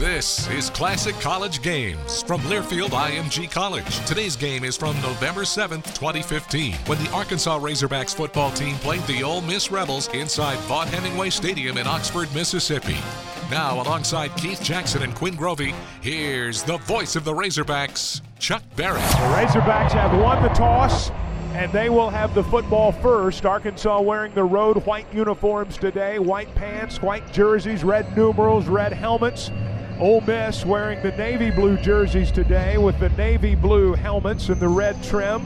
This is Classic College Games from Learfield IMG College. Today's game is from November 7th, 2015, when the Arkansas Razorbacks football team played the Ole Miss Rebels inside Vaught Hemingway Stadium in Oxford, Mississippi. Now, alongside Keith Jackson and Quinn Grovey, here's the voice of the Razorbacks, Chuck Barrett. The Razorbacks have won the toss, and they will have the football first. Arkansas wearing the road white uniforms today white pants, white jerseys, red numerals, red helmets. Ole Miss wearing the navy blue jerseys today with the navy blue helmets and the red trim.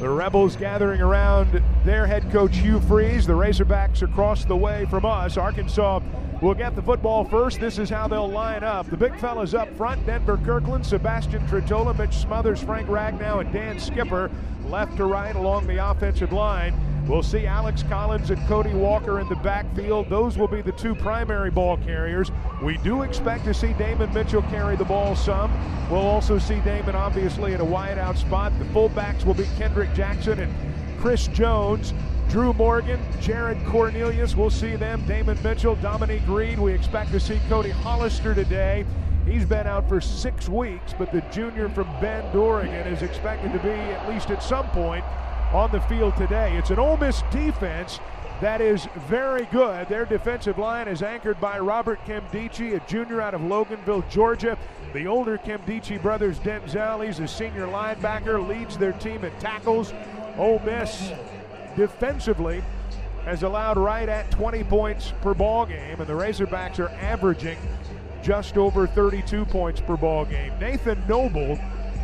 The Rebels gathering around their head coach Hugh Freeze. The Razorbacks across the way from us. Arkansas will get the football first. This is how they'll line up. The big fellas up front Denver Kirkland, Sebastian Tretola, Mitch Smothers, Frank Ragnow, and Dan Skipper. Left to right along the offensive line. We'll see Alex Collins and Cody Walker in the backfield. Those will be the two primary ball carriers. We do expect to see Damon Mitchell carry the ball some. We'll also see Damon obviously in a wide out spot. The fullbacks will be Kendrick Jackson and Chris Jones. Drew Morgan, Jared Cornelius, we'll see them. Damon Mitchell, Dominique Reed. We expect to see Cody Hollister today. He's been out for six weeks, but the junior from Bend, Oregon is expected to be, at least at some point, on the field today. It's an Ole Miss defense that is very good. Their defensive line is anchored by Robert Nkemdiche, a junior out of Loganville, Georgia. The older Nkemdiche brothers, Denzel, he's a senior linebacker, leads their team in tackles. Ole Miss defensively has allowed right at 20 points per ball game, and the Razorbacks are averaging just over 32 points per ball game. Nathan Noble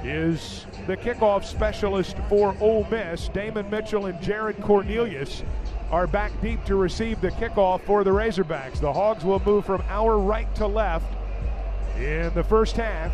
is the kickoff specialist for Ole Miss. Damon Mitchell and Jared Cornelius are back deep to receive the kickoff for the Razorbacks. The Hogs will move from our right to left in the first half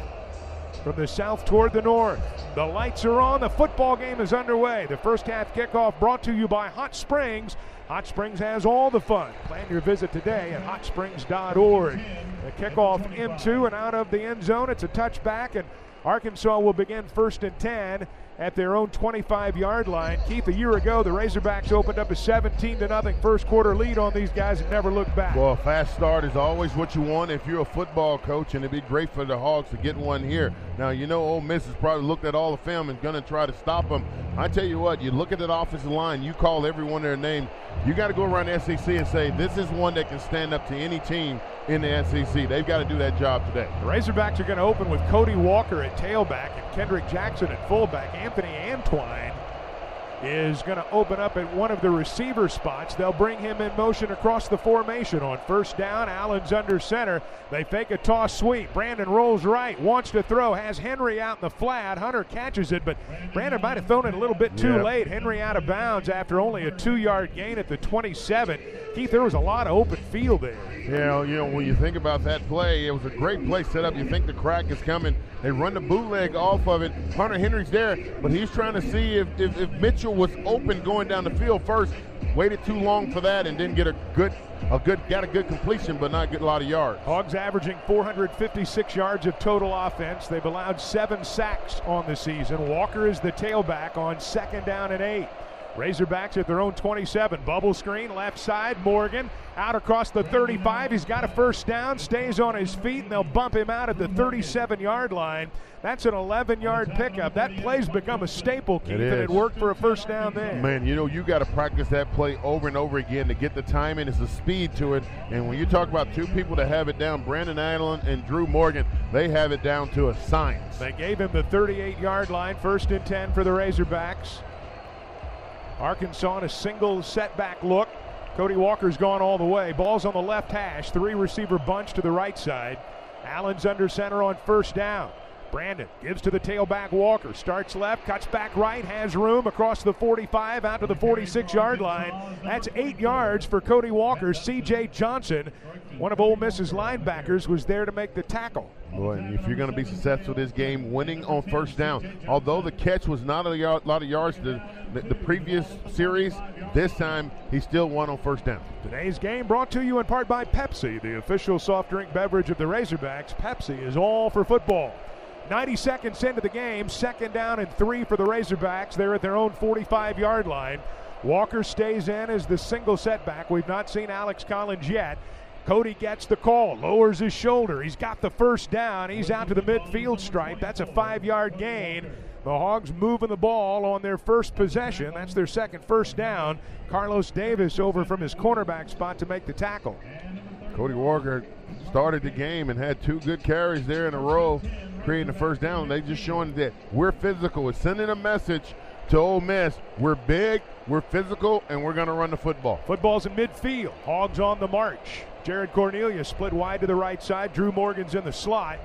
from the south toward the north. The lights are on. The football game is underway. The first half kickoff brought to you by Hot Springs. Hot Springs has all the fun. Plan your visit today at hotsprings.org. The kickoff into and out of the end zone. It's a touchback, and Arkansas will begin first and 10 at their own 25 yard line. Keith, a year ago, the Razorbacks opened up a 17 to nothing first quarter lead on these guys and never looked back. Well, a fast start is always what you want if you're a football coach, and it'd be great for the Hogs to get one here. Now, you know, Ole Miss has probably looked at all the film and going to try to stop them. I tell you what, you look at that offensive line, you call everyone their name. You got to go around the SEC and say, this is one that can stand up to any team in the SEC. They've got to do that job today. The Razorbacks are going to open with Cody Walker at tailback and Kendrick Jackson at fullback. Anthony Antwine is going to open up at one of the receiver spots. They'll bring him in motion across the formation on first down. Allen's under center. They fake a toss sweep. Brandon rolls right, wants to throw, has Henry out in the flat. Hunter catches it, but Brandon might have thrown it a little bit too Yep. late. Henry out of bounds after only a two yard gain at the 27. Keith, there was a lot of open field there. Yeah, you know, when you think about that play, it was a great play set up. You think the crack is coming. They run the bootleg off of it. Hunter Henry's there, but he's trying to see if, if, if Mitchell was open going down the field first. Waited too long for that and didn't get a good a good got a good completion, but not a lot of yards. Hogs averaging 456 yards of total offense. They've allowed seven sacks on the season. Walker is the tailback on second down and eight. Razorbacks at their own 27. Bubble screen, left side. Morgan out across the 35. He's got a first down, stays on his feet, and they'll bump him out at the 37 yard line. That's an 11 yard pickup. That play's become a staple, Keith, and it worked for a first down there. Man, you know, you got to practice that play over and over again to get the timing. It's the speed to it. And when you talk about two people that have it down, Brandon Allen and Drew Morgan, they have it down to a science. They gave him the 38 yard line, first and 10 for the Razorbacks. Arkansas in a single setback look. Cody Walker's gone all the way. Ball's on the left hash. Three receiver bunch to the right side. Allen's under center on first down. Brandon gives to the tailback Walker. Starts left, cuts back right, has room across the 45 out to the 46 yard line. That's eight yards for Cody Walker. CJ Johnson, one of Ole Miss's linebackers, was there to make the tackle. If you're going to be successful this game, winning on first down, although the catch was not a yard, lot of yards the, the, the previous series, this time he still won on first down. Today's game brought to you in part by Pepsi, the official soft drink beverage of the Razorbacks. Pepsi is all for football. 90 seconds into the game, second down and three for the Razorbacks. They're at their own 45 yard line. Walker stays in as the single setback. We've not seen Alex Collins yet. Cody gets the call, lowers his shoulder. He's got the first down. He's out to the midfield stripe. That's a five yard gain. The Hogs moving the ball on their first possession. That's their second first down. Carlos Davis over from his cornerback spot to make the tackle. Cody Walker started the game and had two good carries there in a row, creating the first down. They just showing that we're physical. It's sending a message to Ole Miss. We're big, we're physical, and we're going to run the football. Football's in midfield. Hogs on the march. Jared Cornelius split wide to the right side. Drew Morgan's in the slot.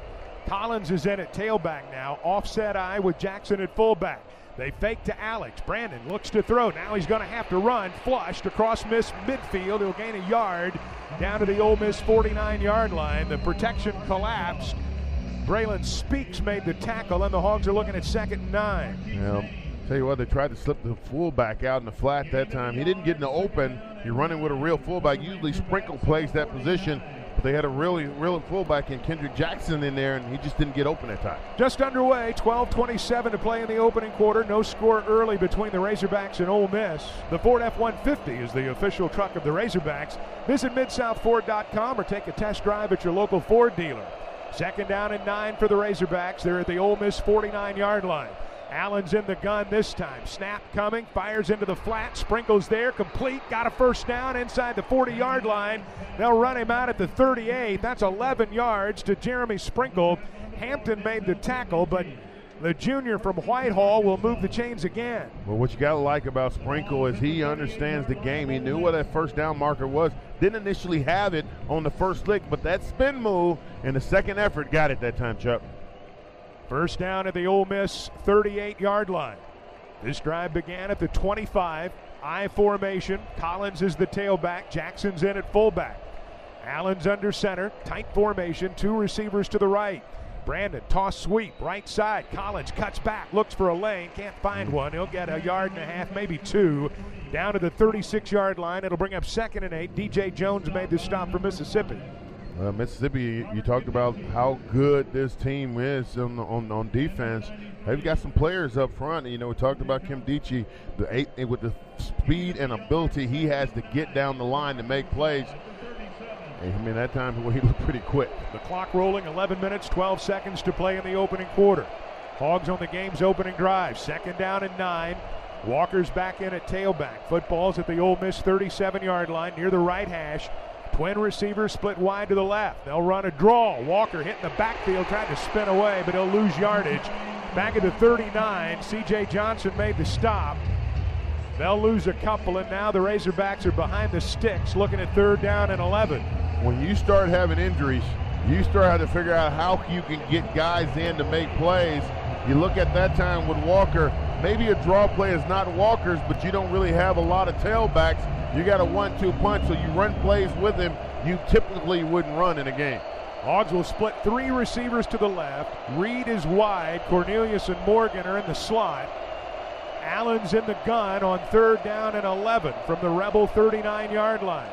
Collins is in at tailback now. Offset eye with Jackson at fullback. They fake to Alex. Brandon looks to throw. Now he's going to have to run. Flushed across Miss midfield. He'll gain a yard down to the Ole Miss 49 yard line. The protection collapsed. Breeland Speaks made the tackle, and the Hogs are looking at second and nine. Tell you what, they tried to slip the fullback out in the flat that time. He didn't get in the open. You're running with a real fullback. Usually Sprinkle plays that position, but they had a really, real fullback in Kendrick Jackson in there, and he just didn't get open that time. Just underway, 12-27 to play in the opening quarter. No score early between the Razorbacks and Ole Miss. The Ford F-150 is the official truck of the Razorbacks. Visit MidSouthFord.com or take a test drive at your local Ford dealer. Second down and nine for the Razorbacks. They're at the Ole Miss 49-yard line. Allen's in the gun this time. Snap coming, fires into the flat, Sprinkle's there, complete, got a first down inside the 40 yard line. They'll run him out at the 38. That's 11 yards to Jeremy Sprinkle. Hampton made the tackle, but the junior from Whitehall will move the chains again. Well, what you got to like about Sprinkle is he understands the game. He knew what that first down marker was. Didn't initially have it on the first lick, but that spin move and the second effort got it that time, Chuck. First down at the Ole Miss 38 yard line. This drive began at the 25. I formation. Collins is the tailback. Jackson's in at fullback. Allen's under center. Tight formation. Two receivers to the right. Brandon toss sweep right side. Collins cuts back, looks for a lane, can't find one. He'll get a yard and a half, maybe two, down to the 36 yard line. It'll bring up second and eight. DJ Jones made the stop for Mississippi. Uh, Mississippi, you talked about how good this team is on, on, on defense. They've got some players up front. You know, we talked about Nkemdiche, the eight with the speed and ability he has to get down the line to make plays. I mean, that time he looked pretty quick. The clock rolling, 11 minutes, 12 seconds to play in the opening quarter. Hogs on the game's opening drive. Second down and nine. Walker's back in at tailback. Football's at the Ole Miss 37 yard line near the right hash. Twin receivers split wide to the left. They'll run a draw. Walker hitting the backfield, tried to spin away, but he'll lose yardage. Back at the 39, CJ Johnson made the stop. They'll lose a couple, and now the Razorbacks are behind the sticks looking at third down and 11. When you start having injuries, you start having to figure out how you can get guys in to make plays. You look at that time with Walker, maybe a draw play is not Walker's, but you don't really have a lot of tailbacks. You got a one two punch, so you run plays with him you typically wouldn't run in a game. Hogs will split three receivers to the left. Reed is wide. Cornelius and Morgan are in the slot. Allen's in the gun on third down and 11 from the Rebel 39 yard line.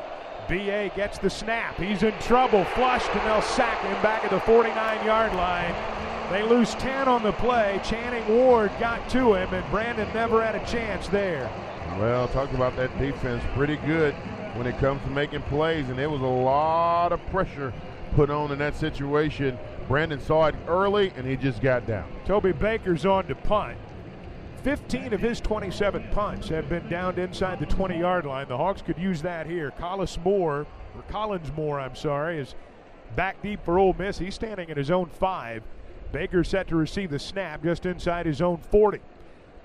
BA gets the snap. He's in trouble. Flushed, and they'll sack him back at the 49 yard line. They lose 10 on the play. Channing Ward got to him, and Brandon never had a chance there. Well, talk about that defense. Pretty good when it comes to making plays, and there was a lot of pressure put on in that situation. Brandon saw it early, and he just got down. Toby Baker's on to punt. 15 of his 27 punts have been downed inside the 20 yard line. The Hawks could use that here. Collis Moore, or Collins Moore, I'm sorry, is back deep for Ole Miss. He's standing at his own five. Baker set to receive the snap just inside his own 40.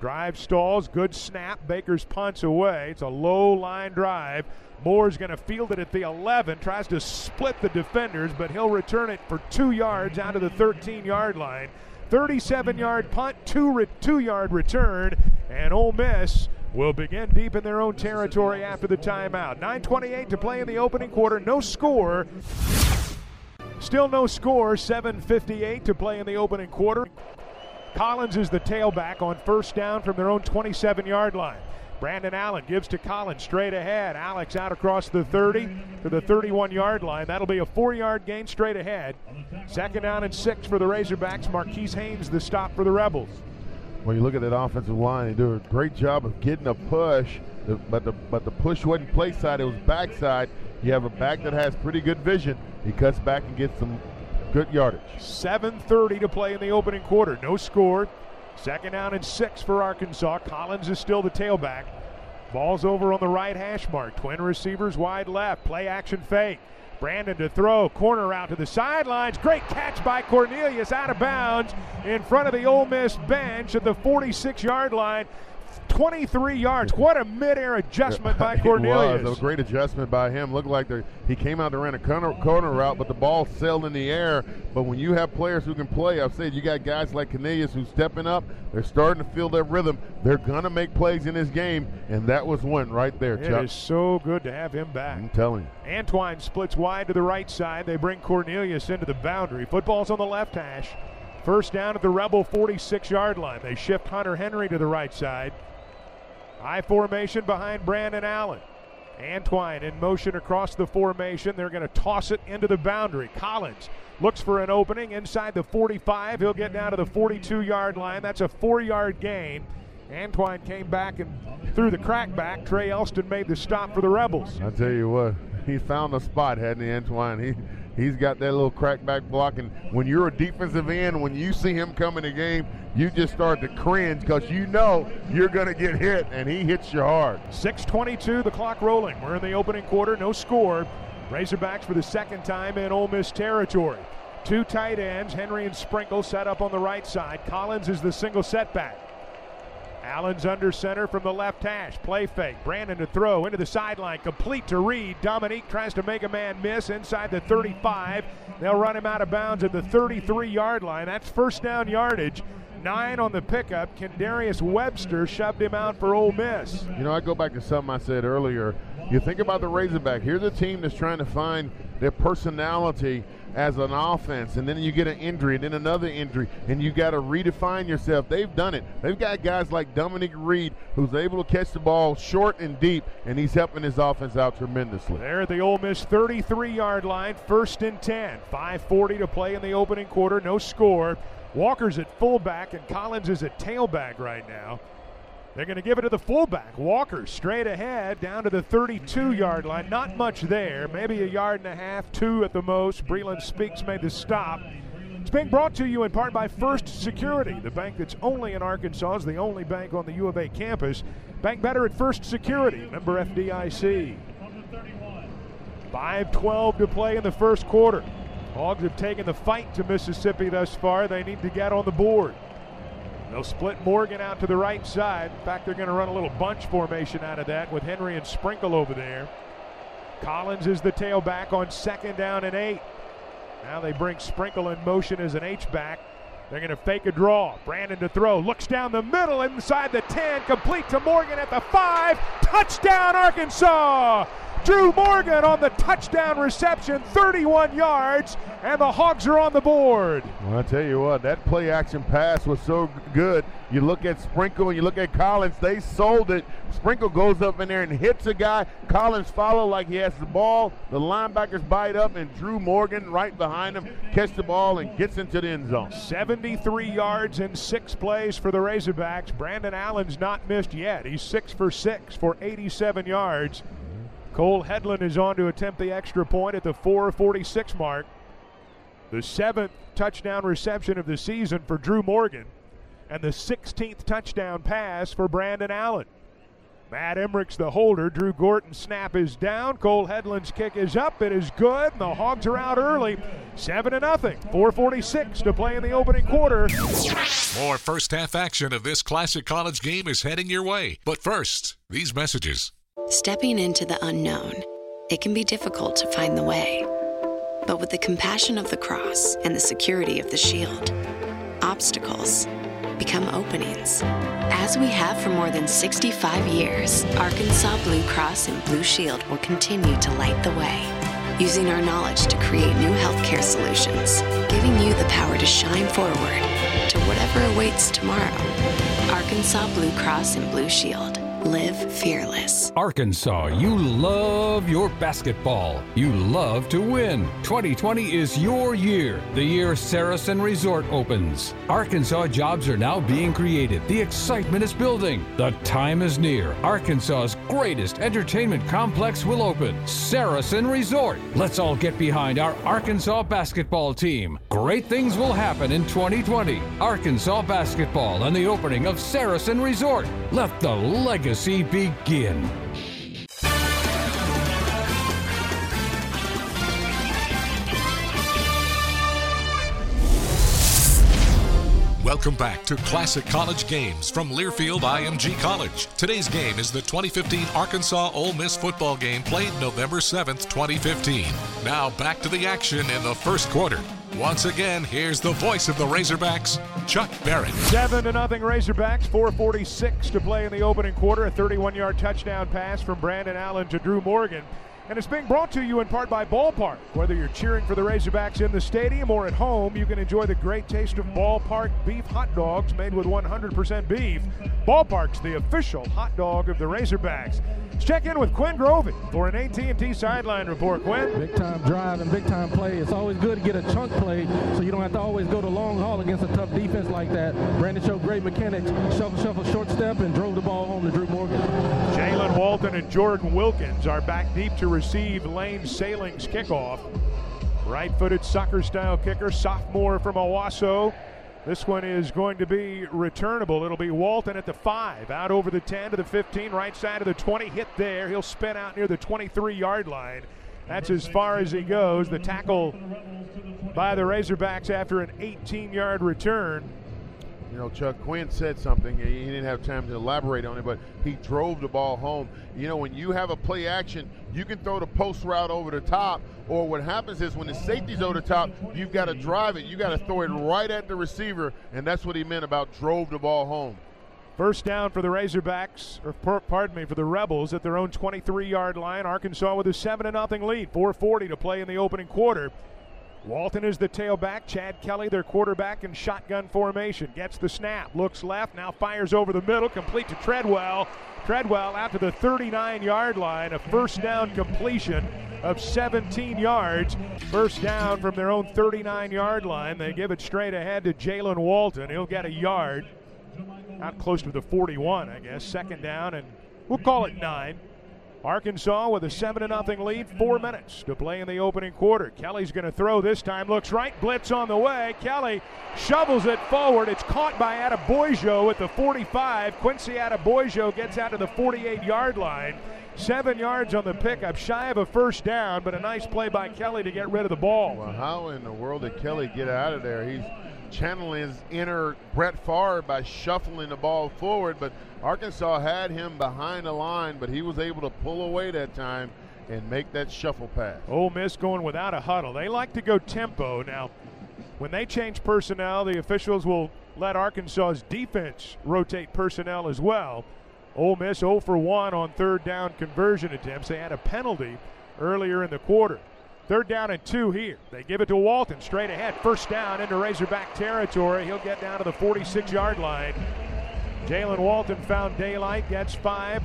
Drive stalls, good snap. Baker's punts away. It's a low line drive. Moore's going to field it at the 11, tries to split the defenders, but he'll return it for two yards out of the 13 yard line. 37 yard punt, two, re- two yard return, and Ole Miss will begin deep in their own territory after the timeout. 9.28 to play in the opening quarter, no score. Still no score, 7.58 to play in the opening quarter. Collins is the tailback on first down from their own 27 yard line. Brandon Allen gives to Collins straight ahead. Alex out across the 30 to the 31 yard line. That'll be a four yard gain straight ahead. Second down and six for the Razorbacks. Marquis Haynes the stop for the Rebels. When you look at that offensive line, they do a great job of getting a push, but the but the push wasn't play side, it was backside. You have a back that has pretty good vision. He cuts back and gets some good yardage. 7.30 to play in the opening quarter. No score. Second down and six for Arkansas. Collins is still the tailback. Ball's over on the right hash mark. Twin receivers wide left. Play action fake. Brandon to throw. Corner out to the sidelines. Great catch by Cornelius out of bounds in front of the Ole Miss bench at the 46 yard line. 23 yards. What a midair adjustment by Cornelius. It was a great adjustment by him. Looked like he came out and ran a corner, corner route, but the ball sailed in the air. But when you have players who can play, I've said you got guys like Cornelius who's stepping up. They're starting to feel their rhythm. They're going to make plays in this game, and that was one right there, It Chuck. is so good to have him back. I'm telling you. Antwine splits wide to the right side. They bring Cornelius into the boundary. Football's on the left hash. First down at the Rebel 46 yard line. They shift Hunter Henry to the right side. High formation behind Brandon Allen. Antwine in motion across the formation. They're going to toss it into the boundary. Collins looks for an opening inside the 45. He'll get down to the 42 yard line. That's a four yard gain. Antwine came back and threw the crackback. Trey Elston made the stop for the Rebels. I tell you what, he found the spot, hadn't he, Antwine? He he's got that little crackback block, and when you're a defensive end, when you see him come in the game, you just start to cringe because you know you're going to get hit, and he hits you hard. 6:22, the clock rolling. We're in the opening quarter, no score. Razorbacks for the second time in Ole Miss territory. Two tight ends, Henry and Sprinkle set up on the right side. Collins is the single setback. Allen's under center from the left hash. Play fake. Brandon to throw into the sideline. Complete to Reed. Dominique tries to make a man miss inside the 35. They'll run him out of bounds at the 33 yard line. That's first down yardage. Nine on the pickup. Kendarius Webster shoved him out for Ole Miss. You know, I go back to something I said earlier. You think about the Razorback. Here's a team that's trying to find their personality as an offense, and then you get an injury, and then another injury, and you got to redefine yourself. They've done it. They've got guys like Dominique Reed who's able to catch the ball short and deep, and he's helping his offense out tremendously. There at the Ole Miss 33 yard line, first and 10. 5.40 to play in the opening quarter, no score. Walker's at fullback, and Collins is at tailback right now. They're going to give it to the fullback. Walker straight ahead down to the 32 yard line. Not much there, maybe a yard and a half, two at the most. Breeland Speaks made the stop. It's being brought to you in part by First Security, the bank that's only in Arkansas, is the only bank on the U of A campus. Bank better at First Security, member FDIC. 5-12 to play in the first quarter. Hogs have taken the fight to Mississippi thus far. They need to get on the board. They'll split Morgan out to the right side. In fact, they're going to run a little bunch formation out of that with Henry and Sprinkle over there. Collins is the tailback on second down and eight. Now they bring Sprinkle in motion as an H-back. They're going to fake a draw. Brandon to throw. Looks down the middle inside the 10. Complete to Morgan at the 5. Touchdown, Arkansas! Drew Morgan on the touchdown reception, 31 yards, and the Hogs are on the board. Well, I tell you what, that play action pass was so good. You look at Sprinkle and you look at Collins, they sold it. Sprinkle goes up in there and hits a guy. Collins follow like he has the ball. The linebackers bite up, and Drew Morgan right behind him catch the ball and gets into the end zone. 73 yards in six plays for the Razorbacks. Brandon Allen's not missed yet. He's six for six for 87 yards. Cole Hedlund is on to attempt the extra point at the 446 mark. The seventh touchdown reception of the season for Drew Morgan, and the 16th touchdown pass for Brandon Allen. Matt Emmerich's the holder. Drew Gorton's snap is down. Cole Hedlund's kick is up. It is good. And the Hogs are out early. 7 to nothing. 446 to play in the opening quarter. More first half action of this classic college game is heading your way. But first, these messages. Stepping into the unknown, it can be difficult to find the way. But with the compassion of the cross and the security of the shield, obstacles become openings. As we have for more than 65 years, Arkansas Blue Cross and Blue Shield will continue to light the way, using our knowledge to create new healthcare solutions, giving you the power to shine forward to whatever awaits tomorrow. Arkansas Blue Cross and Blue Shield. Live fearless. Arkansas, you love your basketball. You love to win. 2020 is your year, the year Saracen Resort opens. Arkansas jobs are now being created. The excitement is building. The time is near. Arkansas's greatest entertainment complex will open Saracen Resort. Let's all get behind our Arkansas basketball team. Great things will happen in 2020. Arkansas basketball and the opening of Saracen Resort. Let the legacy begin. Welcome back to Classic College Games from Learfield IMG College. Today's game is the 2015 Arkansas Ole Miss football game played November 7th, 2015. Now back to the action in the first quarter. Once again, here's the voice of the Razorbacks, Chuck Barrett. 7 to nothing Razorbacks, 446 to play in the opening quarter. A 31-yard touchdown pass from Brandon Allen to Drew Morgan. And it's being brought to you in part by Ballpark. Whether you're cheering for the Razorbacks in the stadium or at home, you can enjoy the great taste of Ballpark beef hot dogs made with 100% beef. Ballpark's the official hot dog of the Razorbacks. Let's check in with Quinn Grovey for an AT&T sideline report. Quinn, big time drive and big time play. It's always good to get a chunk play, so you don't have to always go the long haul against a tough defense like that. Brandon showed great mechanics, shuffle, shuffle, short step, and drove the ball home to Drew Morgan. Walton and Jordan Wilkins are back deep to receive Lane Sailing's kickoff. Right-footed soccer-style kicker, sophomore from Owasso. This one is going to be returnable. It'll be Walton at the 5, out over the 10 to the 15, right side of the 20, hit there. He'll spin out near the 23-yard line. That's as far as he goes. The tackle by the Razorbacks after an 18-yard return. You know, Chuck Quinn said something. He didn't have time to elaborate on it, but he drove the ball home. You know, when you have a play action, you can throw the post route over the top, or what happens is when the safety's over the top, you've got to drive it. You got to throw it right at the receiver, and that's what he meant about drove the ball home. First down for the Razorbacks, or pardon me, for the Rebels at their own 23-yard line. Arkansas with a 7 0 lead, 4:40 to play in the opening quarter. Walton is the tailback. Chad Kelly, their quarterback, in shotgun formation. Gets the snap, looks left, now fires over the middle, complete to Treadwell. Treadwell out to the 39 yard line. A first down completion of 17 yards. First down from their own 39 yard line. They give it straight ahead to Jaylen Walton. He'll get a yard. Out close to the 41, I guess. Second down, and we'll call it nine. Arkansas with a 7 0 lead, four minutes to play in the opening quarter. Kelly's going to throw this time, looks right, blitz on the way. Kelly shovels it forward. It's caught by Adeboyejo at the 45. Quincy Adeboyejo gets out to the 48 yard line. Seven yards on the pickup, shy of a first down, but a nice play by Kelly to get rid of the ball. Well, how in the world did Kelly get out of there? He's channeling his inner Brett Favre by shuffling the ball forward. But Arkansas had him behind the line, but he was able to pull away that time and make that shuffle pass. Ole Miss going without a huddle. They like to go tempo. Now, when they change personnel, the officials will let Arkansas's defense rotate personnel as well. Ole Miss 0 for 1 on third down conversion attempts. They had a penalty earlier in the quarter. Third down and two here. They give it to Walton straight ahead. First down into Razorback territory. He'll get down to the 46 yard line. Jaylen Walton found daylight, gets five.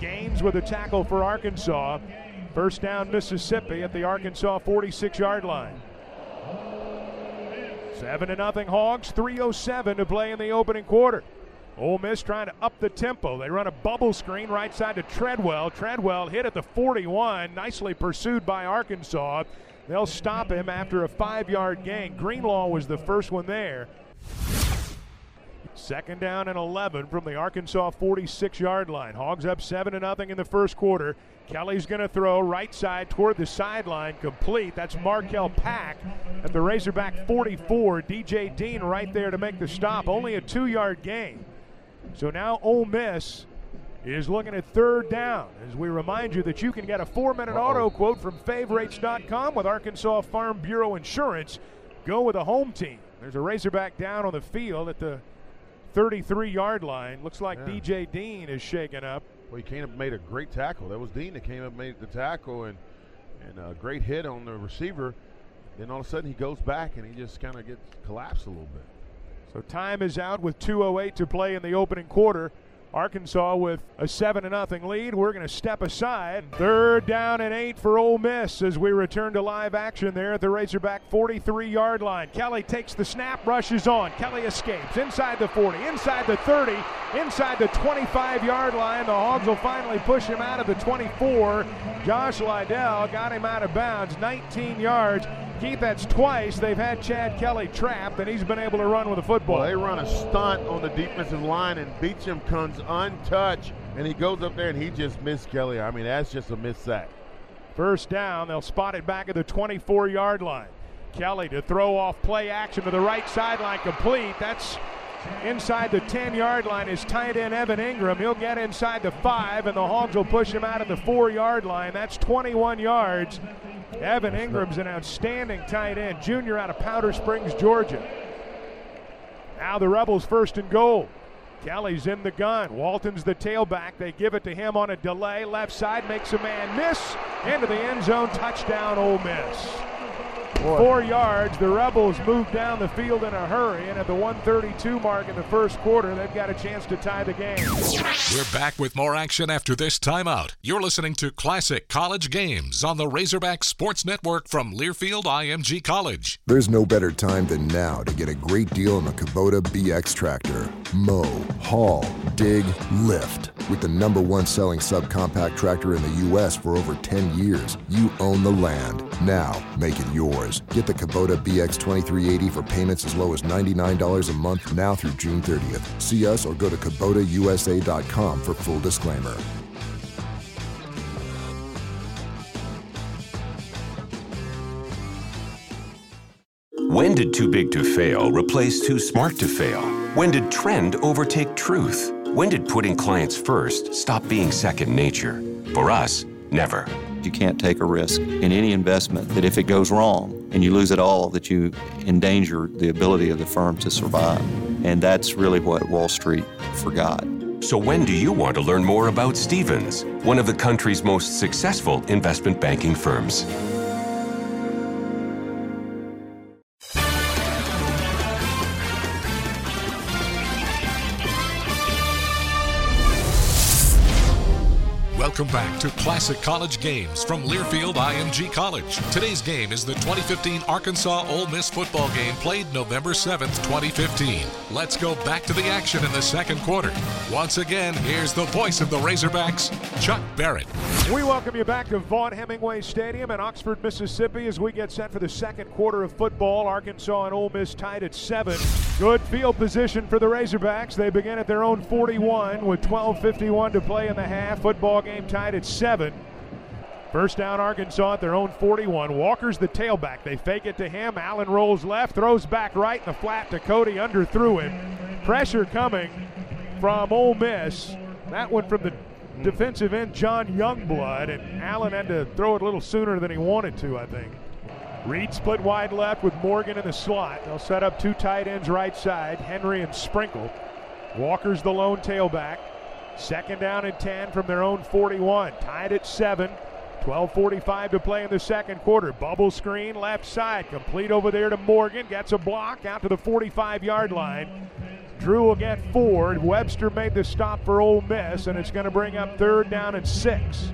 Gains with a tackle for Arkansas. First down, Mississippi at the Arkansas 46 yard line. 7 to nothing Hogs, 3.07 to play in the opening quarter. Ole Miss trying to up the tempo. They run a bubble screen right side to Treadwell. Treadwell hit at the 41, nicely pursued by Arkansas. They'll stop him after a five yard gain. Greenlaw was the first one there. Second down and 11 from the Arkansas 46 yard line. Hogs up 7 to nothing in the first quarter. Kelly's going to throw right side toward the sideline, complete. That's Markell Pack at the Razorback 44. DJ Dean right there to make the stop. Only a two yard gain. So now Ole Miss is looking at third down as we remind you that you can get a four minute auto quote from favorites.com with Arkansas Farm Bureau Insurance. Go with a home team. There's a Razorback down on the field at the 33 yard line. Looks like Yeah. DJ Dean is shaken up. Well, he came up and made a great tackle. That was Dean that came up and made the tackle and, and a great hit on the receiver. Then all of a sudden he goes back and he just kind of gets collapsed a little bit. So time is out with 2:08 to play in the opening quarter. Arkansas with a seven to nothing lead. We're going to step aside. Third down and eight for Ole Miss as we return to live action there at the Razorback 43-yard line. Kelly takes the snap, rushes on. Kelly escapes inside the 40, inside the 30, inside the 25-yard line. The Hogs will finally push him out of the 24. Josh Liddell got him out of bounds, 19 yards. Keith, that's twice they've had Chad Kelly trapped, and he's been able to run with the football. Well, they run a stunt on the defensive line, and Beecham comes untouched, and he goes up there and he just missed Kelly. I mean, that's just a missed sack. First down, they'll spot it back at the 24 yard line. Kelly to throw off play action to the right sideline complete. That's inside the 10 yard line is tight end Evan Engram. He'll get inside the five, and the Hogs will push him out of the four yard line. That's 21 yards. Evan Engram's an outstanding tight end, junior out of Powder Springs, Georgia. Now the Rebels first and goal. Kelly's in the gun. Walton's the tailback. They give it to him on a delay. Left side makes a man miss. Into the end zone. Touchdown, Ole Miss. Four yards. The Rebels move down the field in a hurry, and at the 132 mark in the first quarter, they've got a chance to tie the game. We're back with more action after this timeout. You're listening to Classic College Games on the Razorback Sports Network from Learfield IMG College. There's no better time than now to get a great deal on the Kubota BX tractor. Mow, haul, dig, lift. With the number one selling subcompact tractor in the U.S. for over 10 years, you own the land. Now, make it yours. Get the Kubota BX 2380 for payments as low as $99 a month now through June 30th. See us or go to KubotaUSA.com for full disclaimer. When did too big to fail replace too smart to fail? When did trend overtake truth? When did putting clients first stop being second nature? For us, never. You can't take a risk in any investment that if it goes wrong and you lose it all, that you endanger the ability of the firm to survive. And that's really what Wall Street forgot. So when do you want to learn more about Stephens, one of the country's most successful investment banking firms? Welcome back to Classic College Games from Learfield IMG College. Today's game is the 2015 Arkansas Ole Miss football game played November 7th, 2015. Let's go back to the action in the second quarter. Once again, here's the voice of the Razorbacks, Chuck Barrett. We welcome you back to Vaught Hemingway Stadium in Oxford, Mississippi, as we get set for the second quarter of football. Arkansas and Ole Miss tied at seven. Good field position for the Razorbacks. They begin at their own 41 with 12:51 to play in the half. Football game tied at seven. First down, Arkansas at their own 41. Walker's the tailback. They fake it to him. Allen rolls left, throws back right in the flat to Cody, under underthrew it. Pressure coming from Ole Miss. That one from the defensive end, John Youngblood, and Allen had to throw it a little sooner than he wanted to, I think. Reed split wide left with Morgan in the slot. They'll set up two tight ends right side, Henry and Sprinkle. Walker's the lone tailback. Second down and 10 from their own 41. Tied at 7. 12.45 to play in the second quarter. Bubble screen left side. Complete over there to Morgan. Gets a block out to the 45 yard line. Drew will get four. Webster made the stop for Ole Miss, and it's going to bring up third down and six.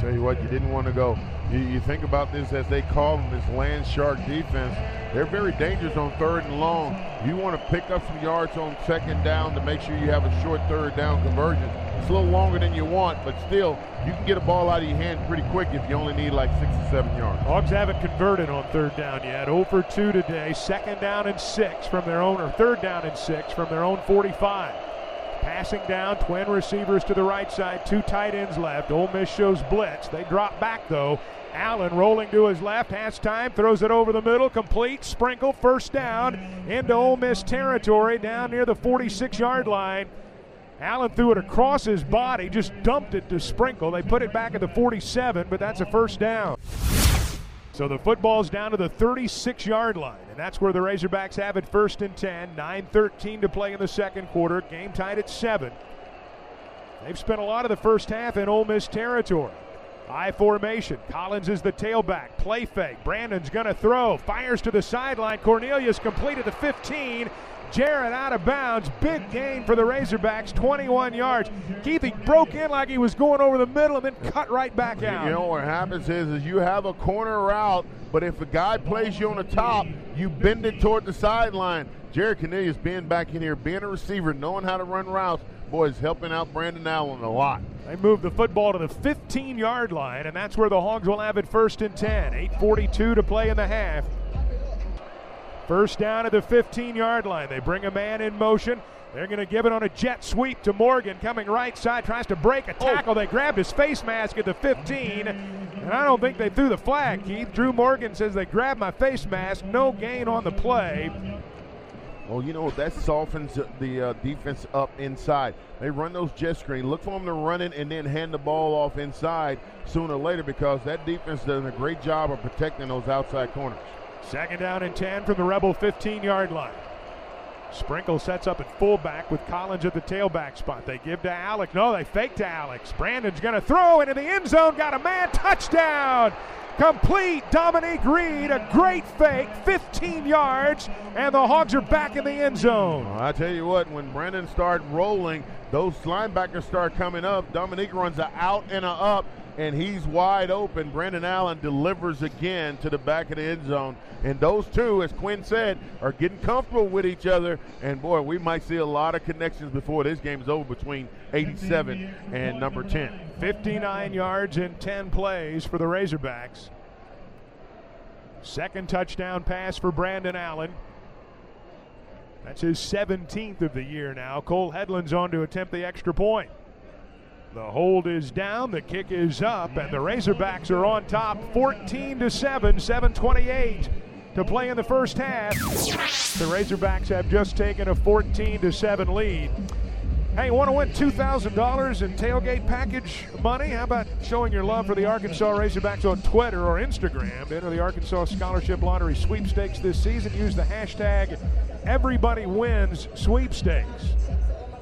Tell you what, you didn't want to go. You, you think about this as they call them this land shark defense. They're very dangerous on third and long. You want to pick up some yards on second down to make sure you have a short third down conversion. It's a little longer than you want, but still, you can get a ball out of your hand pretty quick if you only need like six or seven yards. Hogs haven't converted on third down yet. 0 for 2 today. Second down and six from their own, or third down and six from their own 45. Passing down, twin receivers to the right side, two tight ends left. Ole Miss shows blitz. They drop back though. Allen rolling to his left, has time, throws it over the middle, complete, Sprinkle, first down into Ole Miss territory down near the 46 yard line. Allen threw it across his body, just dumped it to Sprinkle. They put it back at the 47, but that's a first down. So the football's down to the 36 yard line, and that's where the Razorbacks have it first and 10. 9 13 to play in the second quarter. Game tied at 7. They've spent a lot of the first half in Ole Miss territory. I formation. Collins is the tailback. Play fake. Brandon's going to throw. Fires to the sideline. Cornelius completed the 15. Jared out of bounds. Big gain for the Razorbacks, 21 yards. Keithy broke in like he was going over the middle and then cut right back out. You know what happens is, is you have a corner route, but if a guy plays you on the top, you bend it toward the sideline. Jared Cornelius being back in here, being a receiver, knowing how to run routes, boys helping out Brandon Allen a lot. They move the football to the 15 yard line, and that's where the Hogs will have it first and 10. 8.42 to play in the half. First down at the 15 yard line. They bring a man in motion. They're going to give it on a jet sweep to Morgan coming right side, tries to break a tackle. Oh. They grabbed his face mask at the 15, and I don't think they threw the flag, Keith. Drew Morgan says they grabbed my face mask. No gain on the play. Well, you know, that softens the uh, defense up inside. They run those jet screen. Look for them to run it and then hand the ball off inside sooner or later because that defense does a great job of protecting those outside corners. Second down and 10 from the Rebel 15 yard line. Sprinkle sets up at fullback with Collins at the tailback spot. They give to Alex. No, they fake to Alex. Brandon's going to throw into the end zone. Got a man. Touchdown. Complete. Dominique Reed. A great fake. 15 yards. And the Hogs are back in the end zone. Well, I tell you what, when Brandon started rolling, those linebackers start coming up. Dominique runs a out and a up and he's wide open. Brandon Allen delivers again to the back of the end zone. And those two, as Quinn said, are getting comfortable with each other. And boy, we might see a lot of connections before this game is over between 87 and number 10. 59 yards in 10 plays for the Razorbacks. Second touchdown pass for Brandon Allen. That's his 17th of the year now. Cole Hedlund's on to attempt the extra point. The hold is down, the kick is up, and the Razorbacks are on top 14 to 7, 728 to play in the first half. The Razorbacks have just taken a 14 to 7 lead. Hey, want to win $2,000 in tailgate package money? How about showing your love for the Arkansas Razorbacks on Twitter or Instagram? Enter the Arkansas Scholarship Lottery sweepstakes this season. Use the hashtag Everybody Wins Sweepstakes.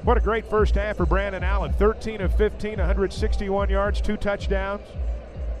What a great first half for Brandon Allen. 13 of 15, 161 yards, two touchdowns.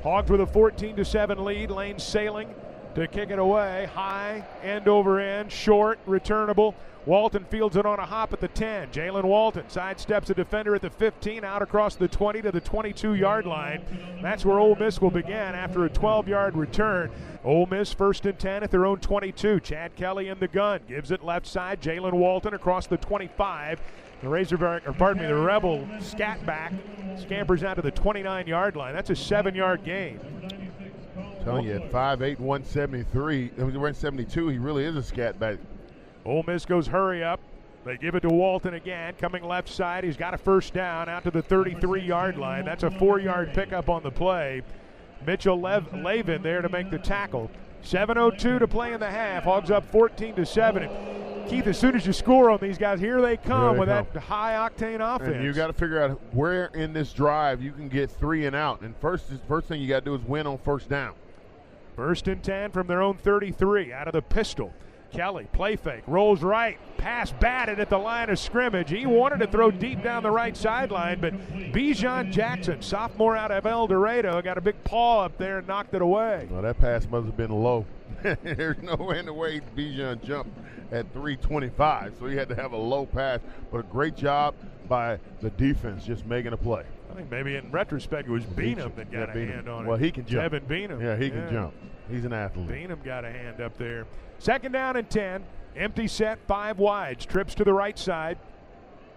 Hogs with a 14 to 7 lead. Lane sailing to kick it away. High, end over end, short, returnable. Walton fields it on a hop at the 10. Jaylen Walton sidesteps a defender at the 15, out across the 20 to the 22 yard line. That's where Ole Miss will begin after a 12 yard return. Ole Miss first and 10 at their own 22. Chad Kelly in the gun. Gives it left side. Jaylen Walton across the 25. The Razorback, or pardon me, the Rebel scat back, scampers out to the 29 yard line. That's a seven yard gain. telling you, at 5'8, 173, 172, he really is a scat back. Ole Miss goes hurry up. They give it to Walton again, coming left side. He's got a first down out to the 33 yard line. That's a four yard pickup on the play. Mitchell Lev- Lavin there to make the tackle. 7:02 to play in the half. Hogs up 14 to seven. Keith, as soon as you score on these guys, here they come they with come. that high octane offense. And you got to figure out where in this drive you can get three and out. And first, first thing you got to do is win on first down. First and 10 from their own 33 out of the pistol. Kelly, play fake, rolls right, pass batted at the line of scrimmage. He wanted to throw deep down the right sideline, but Bijhon Jackson, sophomore out of El Dorado, got a big paw up there and knocked it away. Well, that pass must have been low. There's no way in the way Bijhon jumped at 325, so he had to have a low pass. But a great job by the defense just making a play. I think maybe in retrospect it was Beanum that got Yeah, a Beanum. hand on it. Well, he can jump. Evan Beanum. Yeah, he can jump. He's an athlete. Beanum got a hand up there. Second down and 10. Empty set, five wides. Trips to the right side.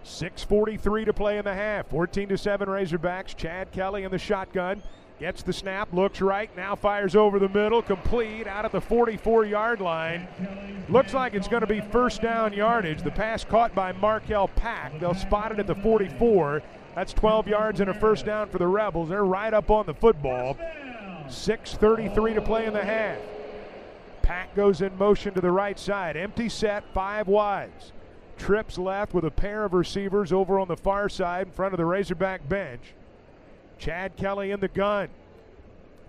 6.43 to play in the half. 14 to 7 Razorbacks. Chad Kelly in the shotgun. Gets the snap, looks right, now fires over the middle, complete out at the 44 yard line. Looks like it's going to be first down yardage. The pass caught by Markell Pack. They'll spot it at the 44. That's 12 yards and a first down for the Rebels. They're right up on the football. 6.33 to play in the half. Pack goes in motion to the right side. Empty set, five wides. Trips left with a pair of receivers over on the far side in front of the Razorback bench. Chad Kelly in the gun.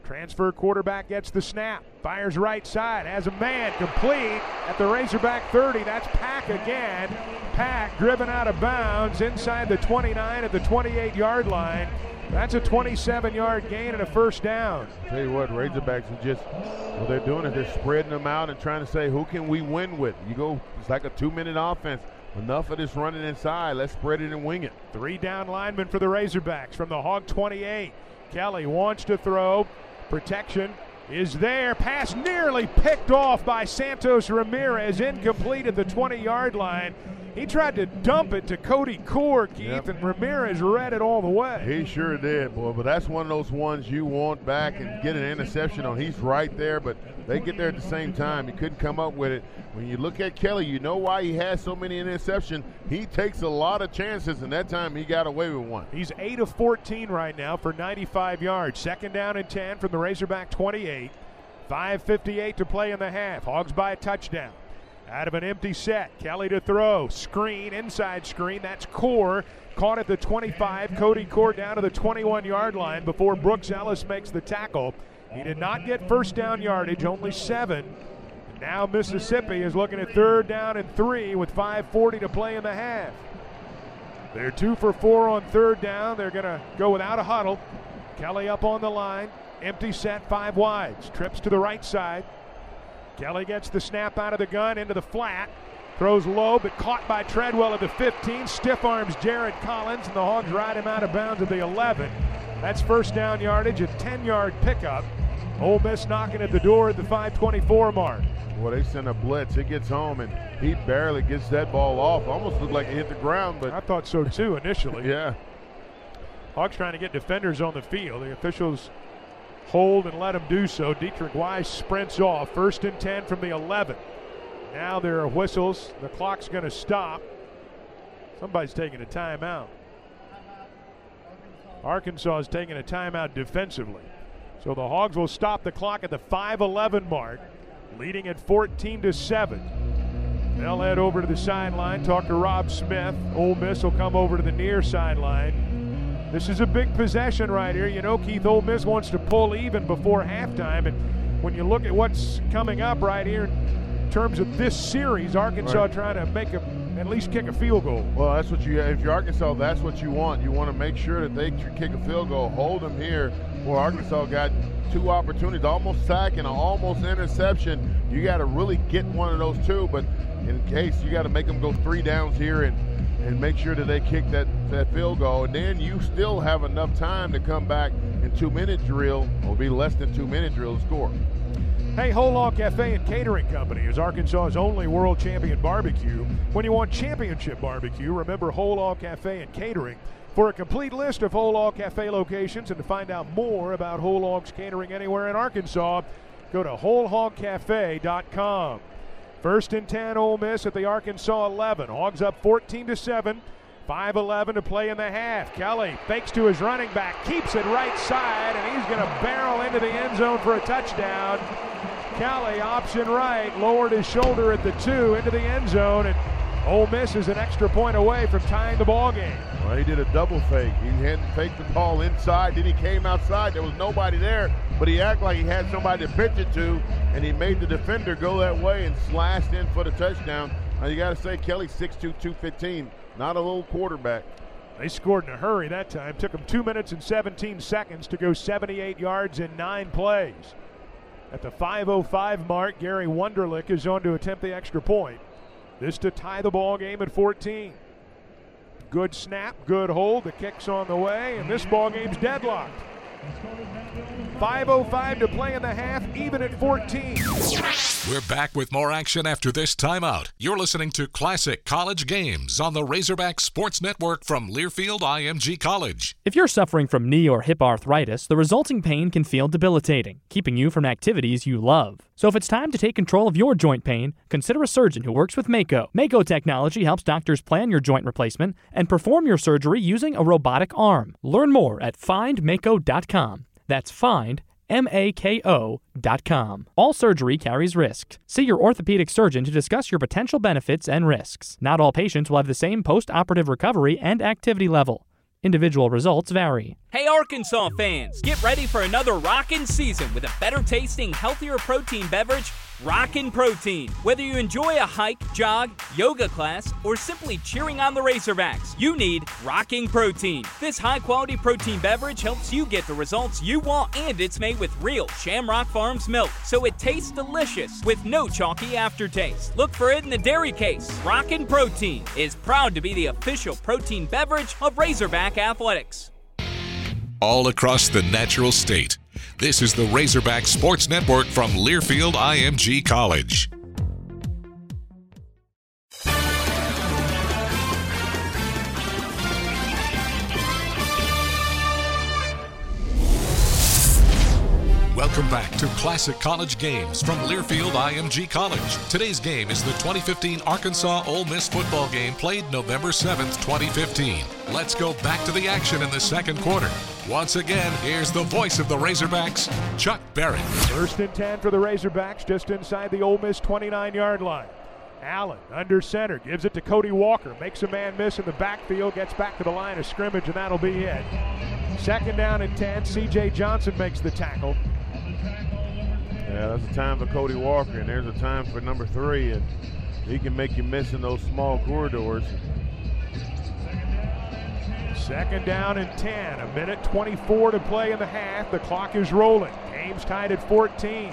Transfer quarterback gets the snap. Fires right side. Has a man complete at the Razorback 30. That's Pack again. Pack driven out of bounds inside the 29 at the 28 yard line. That's a 27 yard gain and a first down. Tell you what, Razorbacks are just what they're doing is they're spreading them out and trying to say who can we win with. You go, it's like a two minute offense. Enough of this running inside. Let's spread it and wing it. Three down linemen for the Razorbacks from the Hog 28. Kelly wants to throw. Protection is there. Pass nearly picked off by Santos Ramirez. Incomplete at the 20 yard line. He tried to dump it to Cody Core, Keith, Yep. and Ramirez read it all the way. He sure did, boy. But that's one of those ones you want back and get an interception on. He's right there, but they get there at the same time. He couldn't come up with it. When you look at Kelly, you know why he has so many interceptions. He takes a lot of chances, and that time he got away with one. He's 8 of 14 right now for 95 yards. Second down and 10 from the Razorback 28. 5.58 to play in the half. Hogs by a touchdown. Out of an empty set. Kelly to throw. Screen, inside screen. That's Core. Caught at the 25. Cody Core down to the 21 yard line before Brooks Ellis makes the tackle. He did not get first down yardage, only seven. Now Mississippi is looking at third down and three with 5.40 to play in the half. They're two for four on third down. They're going to go without a huddle. Kelly up on the line. Empty set, five wides. Trips to the right side. Kelly gets the snap out of the gun into the flat. Throws low, but caught by Treadwell at the 15. Stiff arms Jared Collins, and the Hogs ride him out of bounds at the 11. That's first down yardage, a 10 yard pickup. Ole Miss knocking at the door at the 524 mark. Well, they send a blitz. It gets home, and he barely gets that ball off. Almost looked like it hit the ground, but I thought so too initially. yeah. Hawks trying to get defenders on the field. The officials hold and let him do so. Deatrich Wise sprints off. First and 10 from the 11. Now there are whistles. The clock's going to stop. Somebody's taking a timeout. Arkansas is taking a timeout defensively. So the Hogs will stop the clock at the 5-11 mark, leading at 14 to 7. They'll head over to the sideline, talk to Robb Smith. Ole Miss will come over to the near sideline. This is a big possession right here. You know, Keith, Ole Miss wants to pull even before halftime. And when you look at what's coming up right here in terms of this series, Arkansas Right. trying to make a, at least kick a field goal. Well, that's what you. If you're Arkansas, that's what you want. You want to make sure that they kick a field goal, hold them here. Well, Arkansas got two opportunities, almost sack and almost interception. You got to really get one of those two, but in case you got to make them go three downs here and and make sure that they kick that that field goal, and then you still have enough time to come back in two minute drill, or be less than two minute drill to score. Hey, Whole Hog Cafe and Catering Company is Arkansas's only world champion barbecue. When you want championship barbecue, remember Whole Hog Cafe and Catering. For a complete list of Whole Hog Cafe locations and to find out more about Whole Hogs Catering anywhere in Arkansas, go to wholehogcafe.com. First and 10, Ole Miss at the Arkansas 11. Hogs up 14 to 7. 5.11 to play in the half. Kelly fakes to his running back, keeps it right side, and he's going to barrel into the end zone for a touchdown. Kelly, option right, lowered his shoulder at the two into the end zone, and Ole Miss is an extra point away from tying the ball game. Well, he did a double fake. He had faked the ball inside, then he came outside. There was nobody there, but he acted like he had somebody to pitch it to, and he made the defender go that way and slashed in for the touchdown. Now you got to say Kelly 6'2", 215, not a little quarterback. They scored in a hurry that time. Took them two minutes and 17 seconds to go 78 yards in nine plays. At the 5:05 mark, Gary Wunderlich is on to attempt the extra point. This to tie the ball game at 14. Good snap, good hold. The kick's on the way, and this ball game's deadlocked. 5.05 to play in the half, even at 14. We're back with more action after this timeout. You're listening to Classic College Games on the Razorback Sports Network from Learfield IMG College. If you're suffering from knee or hip arthritis, the resulting pain can feel debilitating, keeping you from activities you love. So if it's time to take control of your joint pain, consider a surgeon who works with Mako. Mako technology helps doctors plan your joint replacement and perform your surgery using a robotic arm. Learn more at findmako.com. That's find, M-A-K-O dot com. All surgery carries risks. See your orthopedic surgeon to discuss your potential benefits and risks. Not all patients will have the same post-operative recovery and activity level. Individual results vary. Hey Arkansas fans, get ready for another rockin' season with a better tasting, healthier protein beverage, Rockin' Protein. Whether you enjoy a hike, jog, yoga class, or simply cheering on the Razorbacks, you need Rockin' Protein. This high quality protein beverage helps you get the results you want, and it's made with real Shamrock Farms milk, so it tastes delicious with no chalky aftertaste. Look for it in the dairy case. Rockin' Protein is proud to be the official protein beverage of Razorback Athletics. All across the natural state. This is the Razorback Sports Network from Learfield IMG College. Welcome back to Classic College Games from Learfield IMG College. Today's game is the 2015 Arkansas Ole Miss football game played November 7th, 2015. Let's go back to the action in the second quarter. Once again, here's the voice of the Razorbacks, Chuck Barrett. First and 10 for the Razorbacks, just inside the Ole Miss 29 yard line. Allen under center gives it to Cody Walker, makes a man miss in the backfield, gets back to the line of scrimmage, and that'll be it. Second down and 10. CJ Johnson makes the tackle. Yeah, that's a time for Cody Walker, and there's a time for number three, and he can make you miss in those small corridors. Second down and 10. A minute 24 to play in the half. The clock is rolling. Game's tied at 14.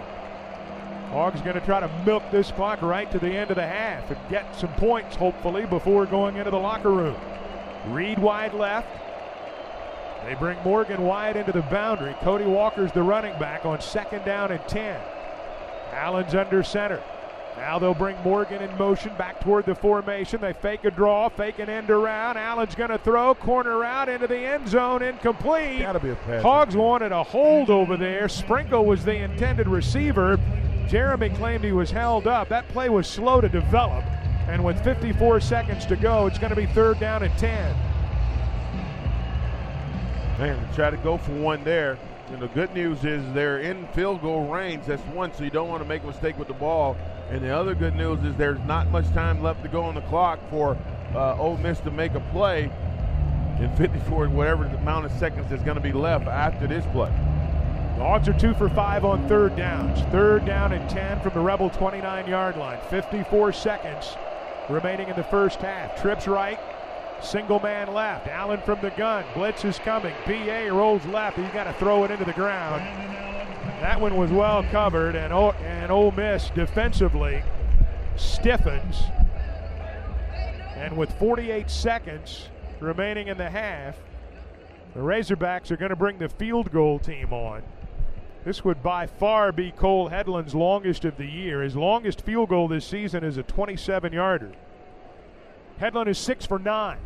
Hogs going to try to milk this clock right to the end of the half and get some points, hopefully, before going into the locker room. Reed wide left. They bring Morgan wide into the boundary. Cody Walker's the running back on second down and 10. Allen's under center. Now they'll bring Morgan in motion back toward the formation. They fake a draw, fake an end around. Allen's going to throw, corner out into the end zone, incomplete. Gotta be a pass. Hogs wanted a hold over there. Sprinkle was the intended receiver. Jeremy claimed he was held up. That play was slow to develop. And with 54 seconds to go, it's going to be third down and 10. Man, try to go for one there. And the good news is they're in field goal range. That's one, so you don't want to make a mistake with the ball. And the other good news is there's not much time left to go on the clock for uh, Ole Miss to make a play in 54, whatever the amount of seconds is going to be left after this play. Hogs are two for five on third downs. Third down and 10 from the Rebel 29 yard line. 54 seconds remaining in the first half. Trips right, single man left. Allen from the gun. Blitz is coming. BA rolls left. He's got to throw it into the ground. That one was well covered, and, o- and Ole Miss defensively stiffens. And with 48 seconds remaining in the half, the Razorbacks are going to bring the field goal team on. This would by far be Cole Hedlund's longest of the year. His longest field goal this season is a 27 yarder. Hedlund is six for nine.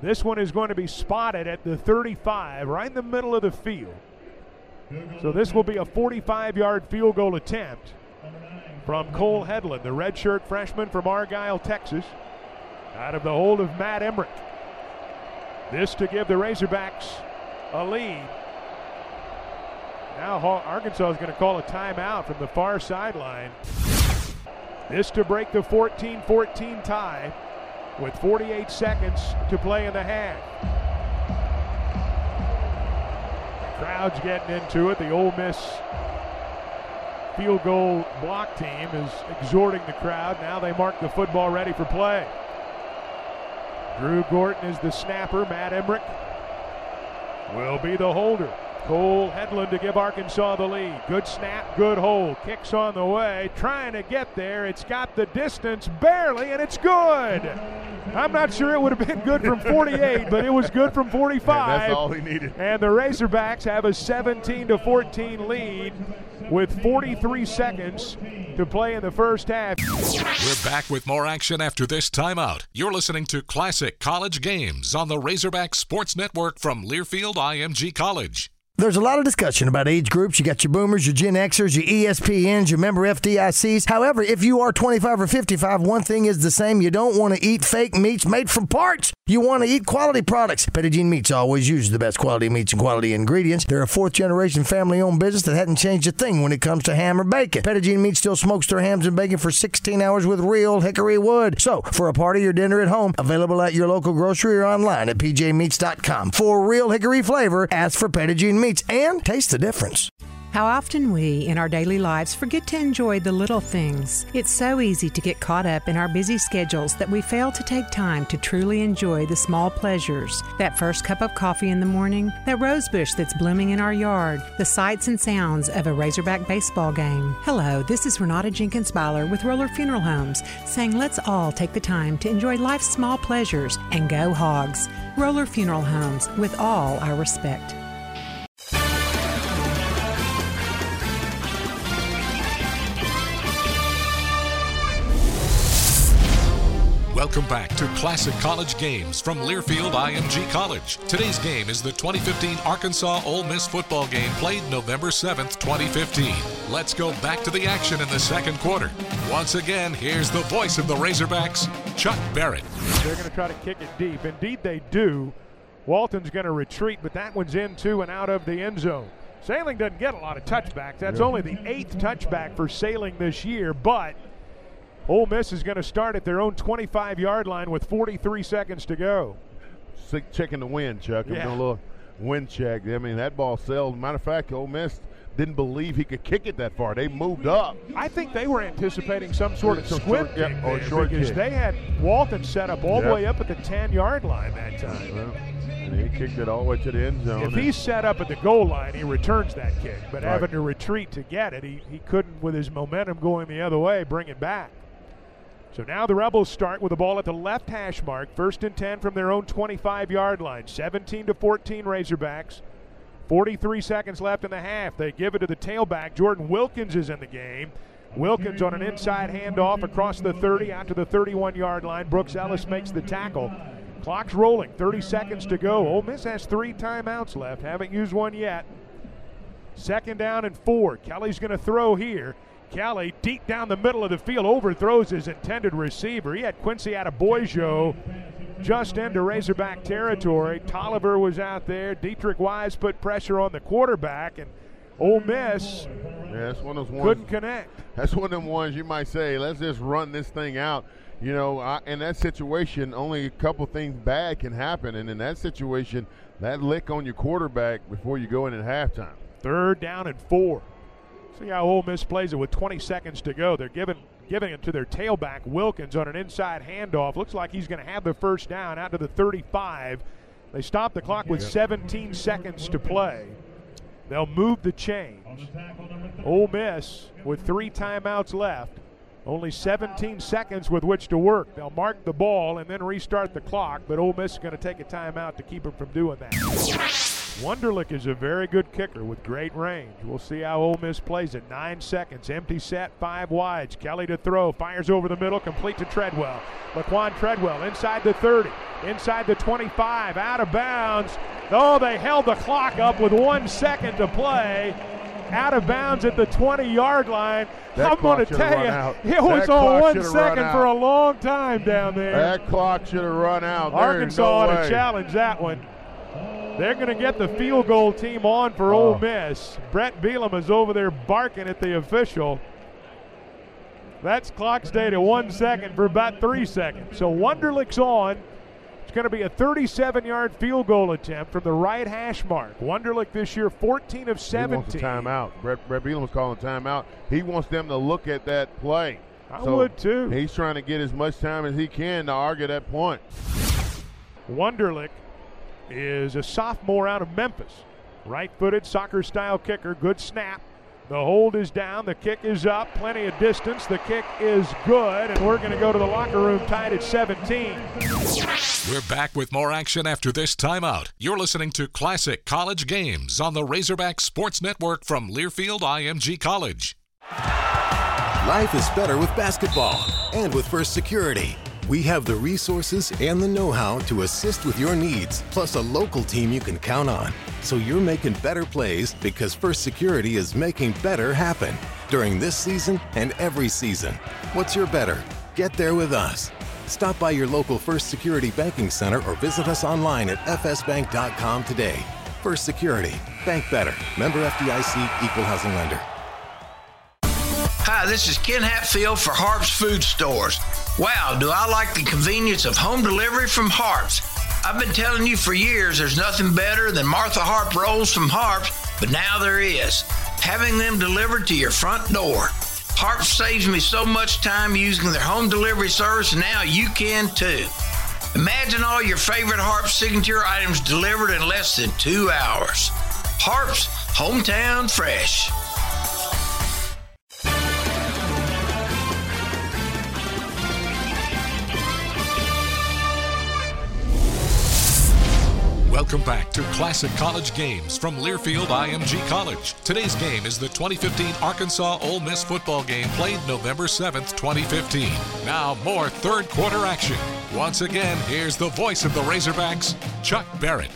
This one is going to be spotted at the 35, right in the middle of the field. So this will be a 45 yard field goal attempt from Cole Hedlund, the redshirt freshman from Argyle, Texas. out of the hold of Matt Emmerich. This to give the Razorbacks a lead. Now Arkansas is going to call a timeout from the far sideline. This to break the 14 14 tie with 48 seconds to play in the half. The crowd's getting into it. The Ole Miss field goal block team is exhorting the crowd. Now they mark the football ready for play. Drew Gorton is the snapper. Matt Emmerich will be the holder. Cole Hedlund to give Arkansas the lead. Good snap, good hold. Kicks on the way, trying to get there. It's got the distance barely, and it's good. I'm not sure it would have been good from 48, but it was good from 45. And that's all he needed. And the Razorbacks have a 17 to 14 lead with 43 seconds to play in the first half. We're back with more action after this timeout. You're listening to Classic College Games on the Razorback Sports Network from Learfield IMG College. There's a lot of discussion about age groups. You got your boomers, your Gen Xers, your ESPNs, your member FDICs. However, if you are 25 or 55, one thing is the same. You don't want to eat fake meats made from parts. You want to eat quality products. Petit Meats always uses the best quality meats and quality ingredients. They're a fourth generation family owned business that hasn't changed a thing when it comes to ham or bacon. Petit Meats still smokes their hams and bacon for 16 hours with real hickory wood. So, for a party or dinner at home, available at your local grocery or online at pjmeats.com. For real hickory flavor, ask for Petit Meats meats and taste the difference. How often we, in our daily lives, forget to enjoy the little things. It's so easy to get caught up in our busy schedules that we fail to take time to truly enjoy the small pleasures. That first cup of coffee in the morning, that rose bush that's blooming in our yard, the sights and sounds of a Razorback baseball game. Hello, this is Renata Jenkins Byler with Roller Funeral Homes, saying let's all take the time to enjoy life's small pleasures and go hogs. Roller Funeral Homes, with all our respect. Welcome back to Classic College Games from Learfield IMG College. Today's game is the 2015 Arkansas Ole Miss football game played November 7th, 2015. Let's go back to the action in the second quarter. Once again, here's the voice of the Razorbacks, Chuck Barrett. They're going to try to kick it deep. Indeed, they do. Walton's going to retreat, but that one's into and out of the end zone. Sailing doesn't get a lot of touchbacks. That's only the eighth touchback for Sailing this year, but Ole Miss is going to start at their own 25 yard line with 43 seconds to go. Sick checking the wind, Chuck. Yeah. a little wind check. I mean, that ball sailed. Matter of fact, Ole Miss didn't believe he could kick it that far. They moved up. I think they were anticipating some sort of Some squib short- kick or short because kick. they had Walton set up all the way up at the 10 yard line that time. Well, and he kicked it all the way to the end zone. If he's set up at the goal line, he returns that kick. But Right. having to retreat to get it, he, he couldn't, with his momentum going the other way, bring it back. So now the Rebels start with the ball at the left hash mark, first and 10 from their own 25 yard line. 17 to 14 Razorbacks. 43 seconds left in the half. They give it to the tailback. Jordan Wilkins is in the game. Wilkins on an inside handoff across the 30 out to the 31 yard line. Brooks Ellis makes the tackle. Clock's rolling. 30 seconds to go. Ole Miss has three timeouts left. Haven't used one yet. Second down and four. Kelly's going to throw here. Kelly, deep down the middle of the field, overthrows his intended receiver. He had Quincy Adeboyejo just into Razorback territory. Toliver was out there. Deatrich Wise put pressure on the quarterback, and Ole Miss Yeah, that's one of those ones. couldn't connect. That's one of them ones you might say, let's just run this thing out. You know, I, in that situation, only a couple things bad can happen. And in that situation, that lick on your quarterback before you go in at halftime. Third down and four. See how Ole Miss plays it with 20 seconds to go. They're giving giving it to their tailback Wilkins on an inside handoff. Looks like he's going to have the first down out to the 35. They stop the clock with 17 seconds to play. They'll move the chains. Ole Miss with three timeouts left. Only 17 seconds with which to work. They'll mark the ball and then restart the clock, but Ole Miss is going to take a timeout to keep them from doing that. Wunderlich is a very good kicker with great range. We'll see how Ole Miss plays it. Nine seconds, empty set, five wides. Kelly to throw, fires over the middle, complete to Treadwell. Laquan Treadwell inside the 30, inside the 25, out of bounds. Oh, they held the clock up with one second to play. out of bounds at the 20 yard line. That I'm going to tell you, out. it was That on one second for a long time down there. That clock should have run out. There Arkansas no ought to challenge that one. They're going to get the field goal team on for Oh. Ole Miss. Bret Bielema is over there barking at the official. That's clock stayed at one second for about three seconds. So Wunderlich's on. It's going to be a 37 yard field goal attempt from the right hash mark. Wunderlich this year, 14 of 17. He wants a 17. timeout. Bret, Bret Bielema was calling timeout. He wants them to look at that play. I would too. He's trying to get as much time as he can to argue that point. Wunderlich is a sophomore out of Memphis. Right footed, soccer style kicker. Good snap. The hold is down. The kick is up. Plenty of distance. The kick is good. And we're going to go to the locker room tied at 17. We're back with more action after this timeout. You're listening to Classic College Games on the Razorback Sports Network from Learfield IMG College. Life is better with basketball and with First Security. We have the resources and the know how to assist with your needs, plus a local team you can count on. So you're making better plays because First Security is making better happen during this season and every season. What's your better? Get there with us. Stop by your local First Security Banking Center or visit us online at fsbank.com today. First Security. Bank better. Member FDIC Equal Housing Lender. Hi, this is Ken Hatfield for Harps Food Stores. Wow, do I like the convenience of home delivery from Harps. I've been telling you for years there's nothing better than Martha Harp rolls from Harps, but now there is. Having them delivered to your front door. Harps saves me so much time using their home delivery service, now you can too. Imagine all your favorite Harps signature items delivered in less than two hours. Harps, hometown fresh. Welcome back to Classic College Games from Learfield IMG College. Today's game is the 2015 Arkansas Ole Miss football game played November 7th, 2015. Now, more third quarter action. Once again, here's the voice of the Razorbacks, Chuck Barrett.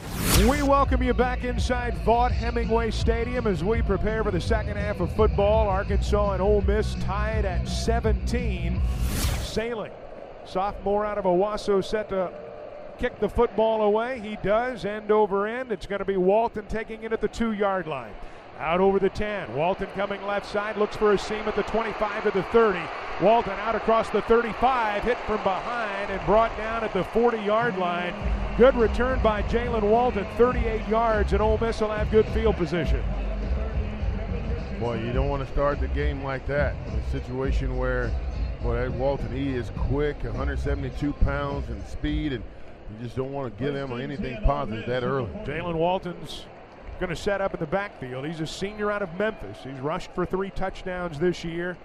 We welcome you back inside Vaught Hemingway Stadium as we prepare for the second half of football. Arkansas and Ole Miss tied at 17. Sailing, sophomore out of Owasso, set to kick the football away. He does, end over end. It's going to be Walton taking it at the two yard line. Out over the 10. Walton coming left side, looks for a seam at the 25 to the 30. Walton out across the 35, hit from behind and brought down at the 40 yard line. Good return by Jaylen Walton, 38 yards, and Ole Miss will have good field position. Boy, you don't want to start the game like that. A situation where, boy, that Walton, he is quick, 172 pounds and speed, and you just don't want to give him anything positive that early. Jaylen Walton's going to set up in the backfield. He's a senior out of Memphis. He's rushed for three touchdowns this year.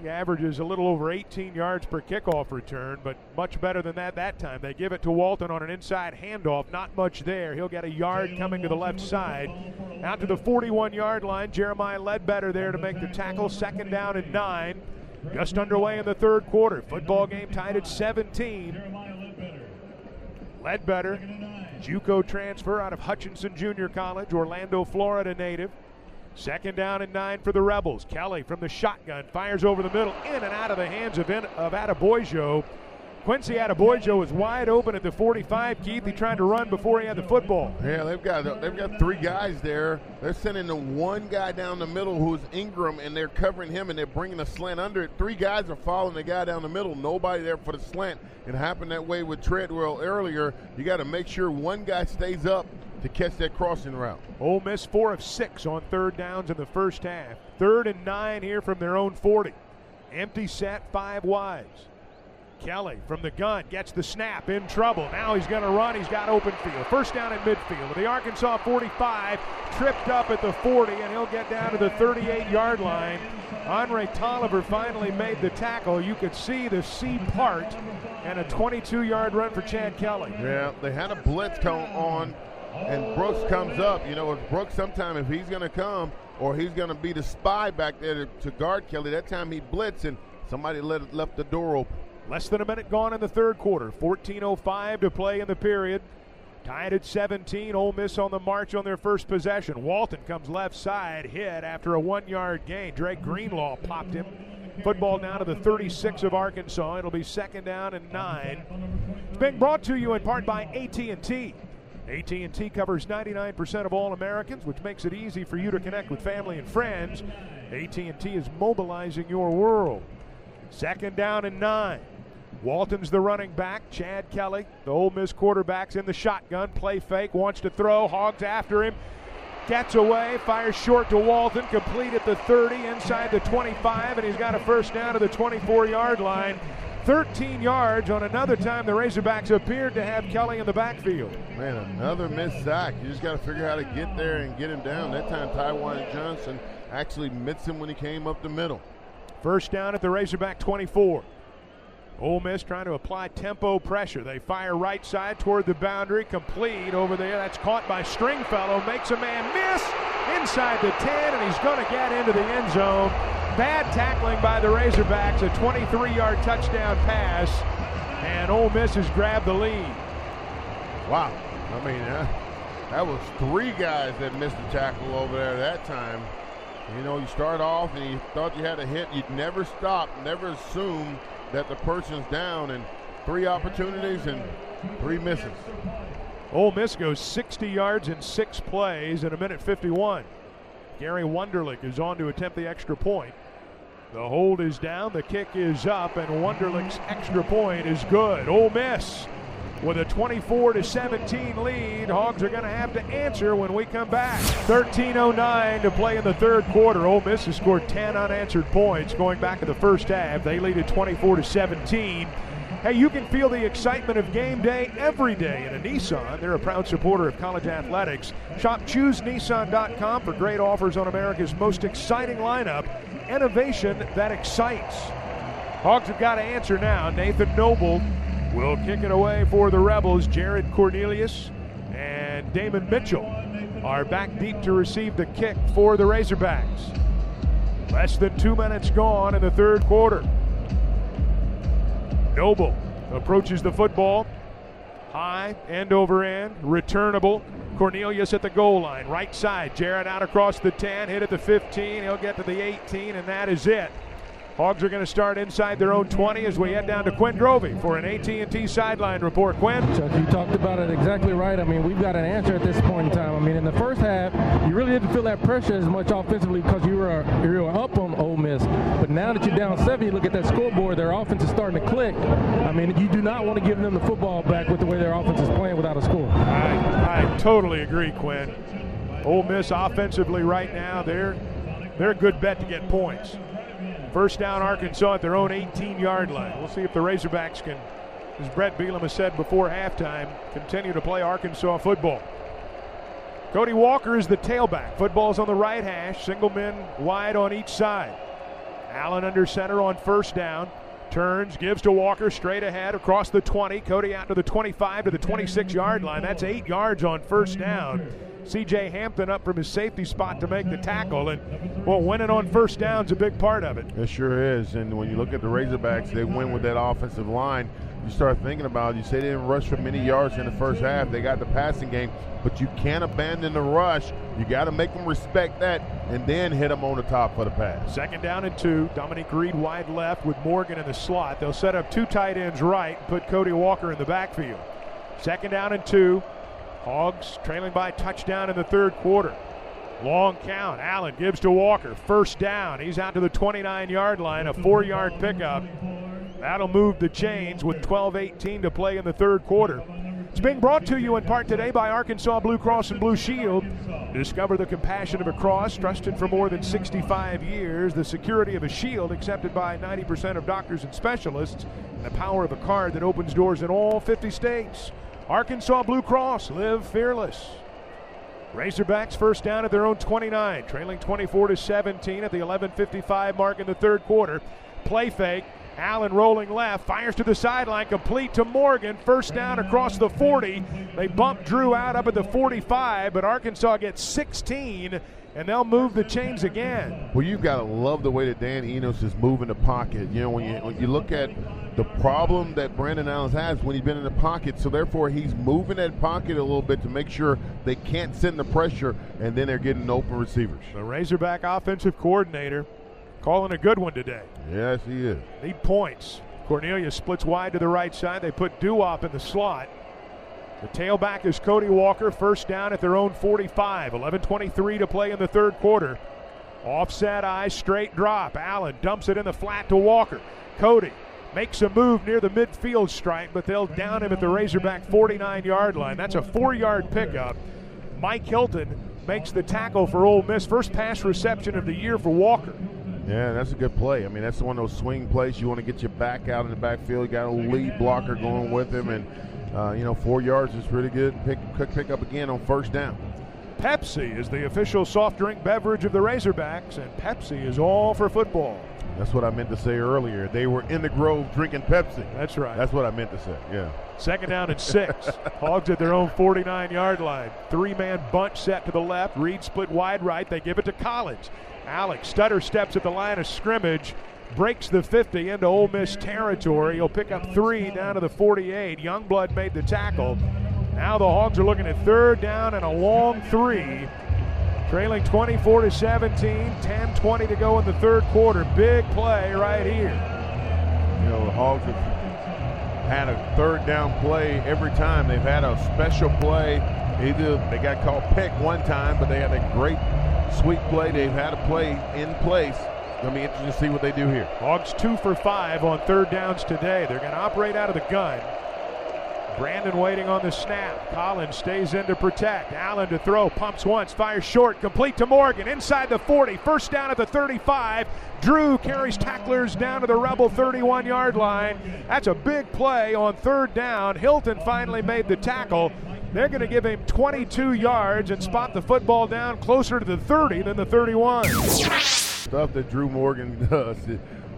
He averages a little over 18 yards per kickoff return, but much better than that that time. They give it to Walton on an inside handoff. Not much there. He'll get a yard coming to the left side. Out to the 41 yard line. Jeremiah Ledbetter there to make the tackle. Second down and nine. Just underway in the third quarter. Football game tied at 17. Ledbetter, JUCO transfer out of Hutchinson Junior College, Orlando, Florida native. Second down and nine for the Rebels. Kelly from the shotgun fires over the middle, in and out of the hands of, in, of Adeboyejo. Quincy Adeboyejo was wide open at the 45. Keith, he tried to run before he had the football. Yeah, they've got they've got three guys there. They're sending the one guy down the middle who's Engram, and they're covering him, and they're bringing a slant under it. Three guys are following the guy down the middle. Nobody there for the slant. It happened that way with Treadwell earlier. You got to make sure one guy stays up to catch that crossing route. Ole Miss four of six on third downs in the first half. Third and nine here from their own 40. Empty set, five wides. Kelly from the gun gets the snap in trouble. Now he's going to run. He's got open field. First down at midfield. The Arkansas 45 tripped up at the 40, and he'll get down to the 38 yard line. Andre Tolliver finally made the tackle. You could see the C part and a 22 yard run for Chad Kelly. Yeah, they had a blitz come on, and Brooks comes up. You know, if Brooks sometime if he's going to come or he's going to be the spy back there to, to guard Kelly, that time he blitzed and somebody let, left the door open. Less than a minute gone in the third quarter. 14.05 to play in the period. Tied at 17, Ole Miss on the march on their first possession. Walton comes left side, hit after a one yard gain. Drake Greenlaw popped him. Football down to the 36 of Arkansas. It'll be second down and nine. It's being brought to you in part by AT&T. AT&T covers 99% of all Americans, which makes it easy for you to connect with family and friends. AT&T is mobilizing your world. Second down and nine. Walton's the running back. Chad Kelly, the Ole Miss quarterback's in the shotgun. Play fake, wants to throw. Hogs after him. Gets away, fires short to Walton, complete at the 30, inside the 25, and he's got a first down to the 24 yard line. 13 yards on another time the Razorbacks appeared to have Kelly in the backfield. Man, another missed sack. You just got to figure out how to get there and get him down. That time, Taiwan Johnson actually missed him when he came up the middle. First down at the Razorback 24. Ole Miss trying to apply tempo pressure. They fire right side toward the boundary, complete over there. That's caught by Stringfellow, makes a man miss inside the 10, and he's going to get into the end zone. Bad tackling by the Razorbacks, a 23-yard touchdown pass, and Ole Miss has grabbed the lead. Wow, I mean, uh, that was three guys that missed the tackle over there that time. You know, you start off and you thought you had a hit. You'd never stop, never assume that the person's down, and three opportunities and three misses. Ole Miss goes 60 yards in six plays in a minute 51. Gary Wunderlich is on to attempt the extra point. The hold is down, the kick is up, and Wunderlich's extra point is good. Ole Miss with a 24 to 17 lead. Hogs are going to have to answer when we come back. 13:09 to play in the third quarter. Ole Miss has scored 10 unanswered points going back to the first half. They lead at 24 to 17. Hey, you can feel the excitement of game day every day in a Nissan. They're a proud supporter of college athletics. Shop choosenissan.com for great offers on America's most exciting lineup. Innovation that excites. Hogs have got to answer now. Nathan Noble will kick it away for the Rebels. Jared Cornelius and Damon Mitchell are back deep to receive the kick for the Razorbacks. Less than two minutes gone in the third quarter. Noble approaches the football. High, end over end, returnable. Cornelius at the goal line, right side. Jared out across the 10, hit at the 15. He'll get to the 18, and that is it. Hogs are going to start inside their own 20 as we head down to Quinn Grovey for an AT&T sideline report. Quinn? Chuck, you talked about it exactly right. I mean, we've got an answer at this point in time. I mean, in the first half, you really didn't feel that pressure as much offensively because you were you were up on Ole Miss. But now that you're down seven, you look at that scoreboard, their offense is starting to click. I mean, you do not want to give them the football back with the way their offense is playing without a score. I, I totally agree, Quinn. Ole Miss offensively right now, they're they're a good bet to get points. First down, Arkansas at their own 18 yard line. We'll see if the Razorbacks can, as Bret Bielema has said before halftime, continue to play Arkansas football. Cody Walker is the tailback. Football's on the right hash, single men wide on each side. Allen under center on first down. Turns, gives to Walker straight ahead across the 20. Cody out to the 25 to the 26 yard line. That's eight yards on first down. C.J. Hampton up from his safety spot to make the tackle. And, well, winning on first down's a big part of it. It sure is. And when you look at the Razorbacks, they win with that offensive line. You start thinking about it. You say they didn't rush for many yards in the first half. They got the passing game, but you can't abandon the rush. You got to make them respect that and then hit them on the top for the pass. Second down and two. Dominique Reed wide left with Morgan in the slot. They'll set up two tight ends right and put Cody Walker in the backfield. Second down and two. Hogs trailing by touchdown in the third quarter. Long count. Allen gives to Walker. First down. He's out to the 29 yard line. A four yard pickup. That'll move the chains with 12 18 to play in the third quarter. It's being brought to you in part today by Arkansas Blue Cross and Blue Shield. Discover the compassion of a cross, trusted for more than 65 years, the security of a shield accepted by 90% of doctors and specialists, and the power of a card that opens doors in all 50 states. Arkansas Blue Cross, live fearless. Razorbacks first down at their own 29, trailing 24 to 17 at the 11:55 mark in the third quarter. Play fake, Allen rolling left, fires to the sideline, complete to Morgan. First down across the 40. They bump Drew out up at the 45, but Arkansas gets 16 and they'll move the chains again. Well, you've got to love the way that Dan Enos is moving the pocket. You know, when you when you look at the problem that Brandon Allen has when he's been in the pocket, so therefore he's moving that pocket a little bit to make sure they can't send the pressure, and then they're getting open receivers. The Razorback offensive coordinator calling a good one today. Yes, he is. Need points. Cornelius splits wide to the right side. They put Duop in the slot. The tailback is Cody Walker, first down at their own 45. 11.23 to play in the third quarter. Offset eye, straight drop. Allen dumps it in the flat to Walker. Cody makes a move near the midfield stripe, but they'll down him at the Razorback 49 yard line. That's a four yard pickup. Mike Hilton makes the tackle for Ole Miss. First pass reception of the year for Walker. Yeah, that's a good play. I mean, that's one of those swing plays. You want to get your back out in the backfield. You got a lead blocker going with him, and uh, you know, four yards is really good. Pick, pick up again on first down. Pepsi is the official soft drink beverage of the Razorbacks, and Pepsi is all for football. That's what I meant to say earlier. They were in the Grove drinking Pepsi. That's right. That's what I meant to say. Yeah. Second down and six. Hogs at their own 49 yard line. Three man bunch set to the left. Reed split wide right. They give it to Collins. Alex stutter steps at the line of scrimmage breaks the 50 into Ole Miss territory. He'll pick up three down to the 48. Youngblood made the tackle. Now the Hogs are looking at third down and a long three. Trailing 24 to 17, 10 20 to go in the third quarter. Big play right here. You know, the Hogs have had a third down play every time. They've had a special play. Either they got called pick one time, but they had a great sweet play. They've had a play in place To be interesting to see what they do here. Hogs two for five on third downs today. They're to operate out of the gun. Brandon waiting on the snap. Collins stays in to protect. Allen to throw. Pumps once. Fires short. Complete to Morgan. Inside the 40. First down at the 35. Drew carries tacklers down to the Rebel 31 yard line. That's a big play on third down. Hilton finally made the tackle. They're going to give him 22 yards and spot the football down closer to the 30 than the 31 stuff that Drew Morgan does.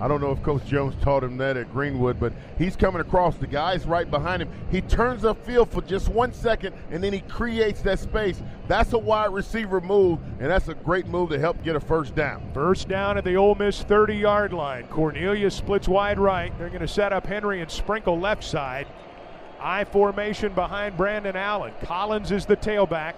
I don't know if Coach Jones taught him that at Greenwood, but he's coming across. The guy's right behind him. He turns upfield for just one second, and then he creates that space. That's a wide receiver move, and that's a great move to help get a first down. First down at the Ole Miss 30 yard line. Cornelius splits wide right. They're going to set up Henry and sprinkle left side. I formation behind Brandon Allen. Collins is the tailback.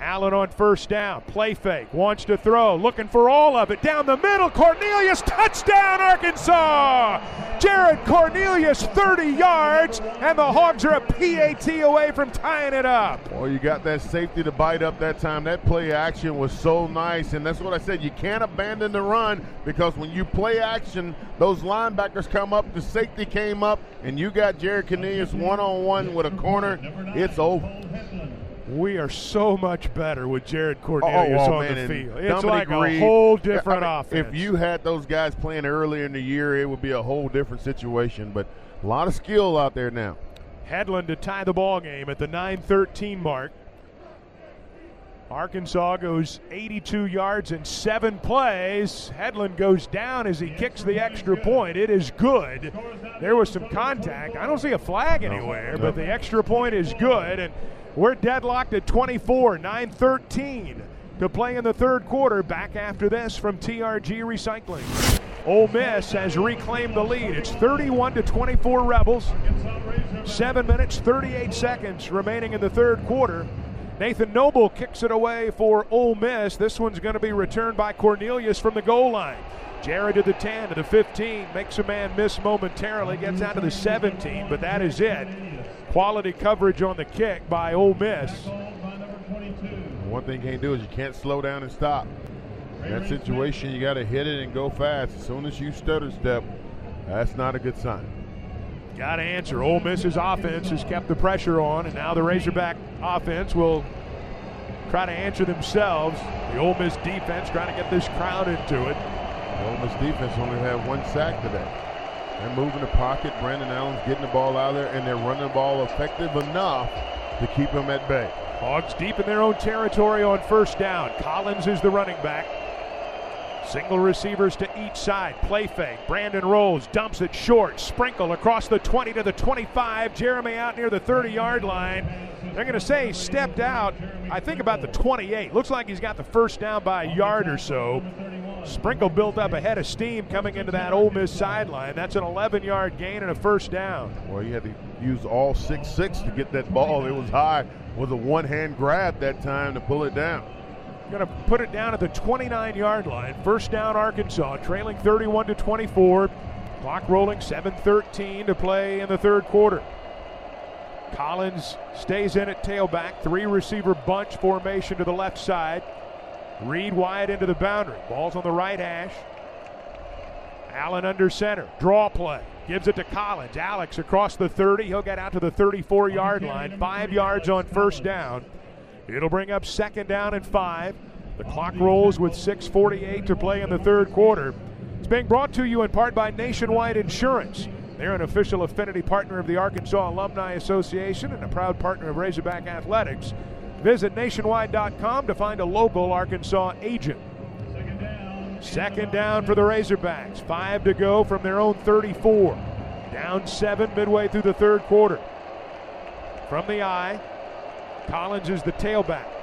Allen on first down. Play fake. Wants to throw. Looking for all of it. Down the middle. Cornelius. Touchdown, Arkansas. Jared Cornelius, 30 yards. And the Hogs are a PAT away from tying it up. Well, you got that safety to bite up that time. That play action was so nice. And that's what I said. You can't abandon the run because when you play action, those linebackers come up. The safety came up. And you got Jared Cornelius one on one with a corner. It's over. We are so much better with Jared Cornelius oh, oh on man, the field. It's Dominic like a whole different I mean, offense. If you had those guys playing earlier in the year, it would be a whole different situation. But a lot of skill out there now. Hedlund to tie the ball game at the 9-13 mark. Arkansas goes 82 yards in seven plays. Hedlund goes down as he kicks the extra point. It is good. There was some contact. I don't see a flag anywhere, but the extra point is good. And we're deadlocked at 24, 9 13 to play in the third quarter. Back after this from TRG Recycling. Ole Miss has reclaimed the lead. It's 31 to 24 Rebels. Seven minutes, 38 seconds remaining in the third quarter. Nathan Noble kicks it away for Ole Miss. This one's going to be returned by Cornelius from the goal line. Jared to the 10, to the 15, makes a man miss momentarily, gets out to the 17, but that is it. Quality coverage on the kick by Ole Miss. One thing you can't do is you can't slow down and stop. In that situation, you got to hit it and go fast. As soon as you stutter step, that's not a good sign. Got to answer. Ole Miss's offense has kept the pressure on, and now the Razorback offense will try to answer themselves. The Ole Miss defense trying to get this crowd into it. The Ole Miss defense only had one sack today. They're moving the pocket. Brandon Allen's getting the ball out there, and they're running the ball effective enough to keep them at bay. Hogs deep in their own territory on first down. Collins is the running back. Single receivers to each side. Play fake. Brandon rolls, dumps it short. Sprinkle across the 20 to the 25. Jeremy out near the 30 yard line. They're going to say he stepped out, I think about the 28. Looks like he's got the first down by a yard or so. Sprinkle built up ahead of steam coming into that Ole Miss sideline. That's an 11 yard gain and a first down. Well, he had to use all six six to get that ball. It was high with a one hand grab that time to pull it down. Going to put it down at the 29 yard line. First down, Arkansas, trailing 31 to 24. Clock rolling, 7:13 to play in the third quarter. Collins stays in at tailback, three receiver bunch formation to the left side. Reed wide into the boundary. Ball's on the right hash. Allen under center. Draw play. Gives it to Collins. Alex across the 30. He'll get out to the 34 yard line. Five yards on first down. It'll bring up second down and five. The clock rolls with 6.48 to play in the third quarter. It's being brought to you in part by Nationwide Insurance. They're an official affinity partner of the Arkansas Alumni Association and a proud partner of Razorback Athletics. Visit nationwide.com to find a local Arkansas agent. Second down for the Razorbacks. Five to go from their own 34. Down seven midway through the third quarter. From the eye, Collins is the tailback.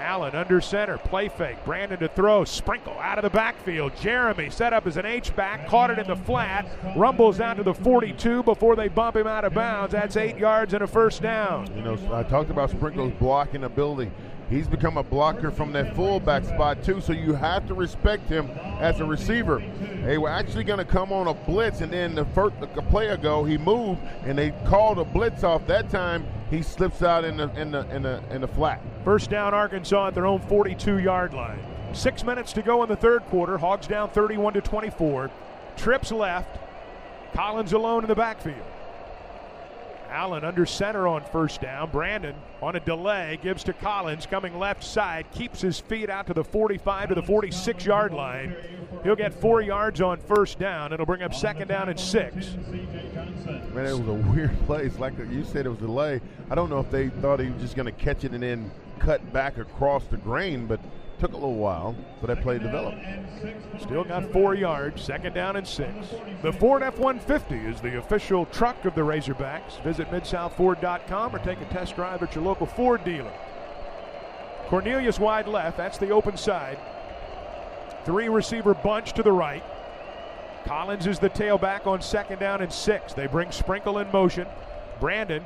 Allen under center, play fake. Brandon to throw, sprinkle out of the backfield. Jeremy set up as an H back, caught it in the flat, rumbles down to the 42 before they bump him out of bounds. That's eight yards and a first down. You know, I talked about Sprinkle's blocking ability. He's become a blocker from that fullback spot too, so you have to respect him as a receiver. They were actually going to come on a blitz, and then the first the play ago he moved, and they called a blitz off. That time he slips out in the in the in the in the flat. First down, Arkansas at their own 42-yard line. Six minutes to go in the third quarter. Hogs down 31 to 24. Trips left. Collins alone in the backfield. Allen under center on first down. Brandon on a delay gives to Collins coming left side, keeps his feet out to the 45 to the 46 yard line. He'll get four yards on first down. It'll bring up second down and six. Man, it was a weird place. Like you said, it was a delay. I don't know if they thought he was just going to catch it and then cut back across the grain, but took a little while, but I played developed. Still got four yards, second down and six. The Ford F 150 is the official truck of the Razorbacks. Visit midsouthford.com or take a test drive at your local Ford dealer. Cornelius wide left, that's the open side. Three receiver bunch to the right. Collins is the tailback on second down and six. They bring Sprinkle in motion. Brandon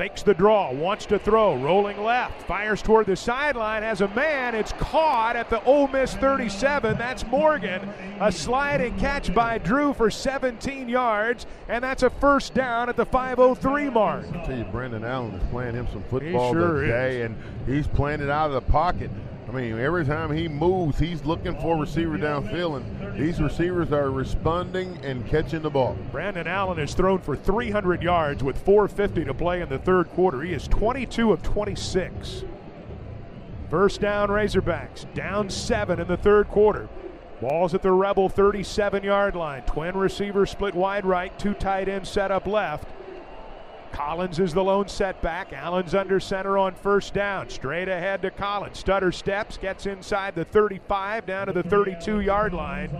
fakes the draw, wants to throw, rolling left, fires toward the sideline, has a man. It's caught at the Ole Miss 37. That's Morgan. A sliding catch by Drew for 17 yards, and that's a first down at the 5:03 mark. I tell you, Brandon Allen is playing him some football sure today, is. and he's playing it out of the pocket. I mean, every time he moves, he's looking for a receiver downfield, and these receivers are responding and catching the ball. Brandon Allen has thrown for 300 yards with 450 to play in the third quarter. He is 22 of 26. First down, Razorbacks. Down seven in the third quarter. Ball's at the Rebel 37 yard line. Twin receiver split wide right, two tight ends set up left. Collins is the lone setback. Allen's under center on first down. Straight ahead to Collins. Stutter steps, gets inside the 35 down to the 32 yard line.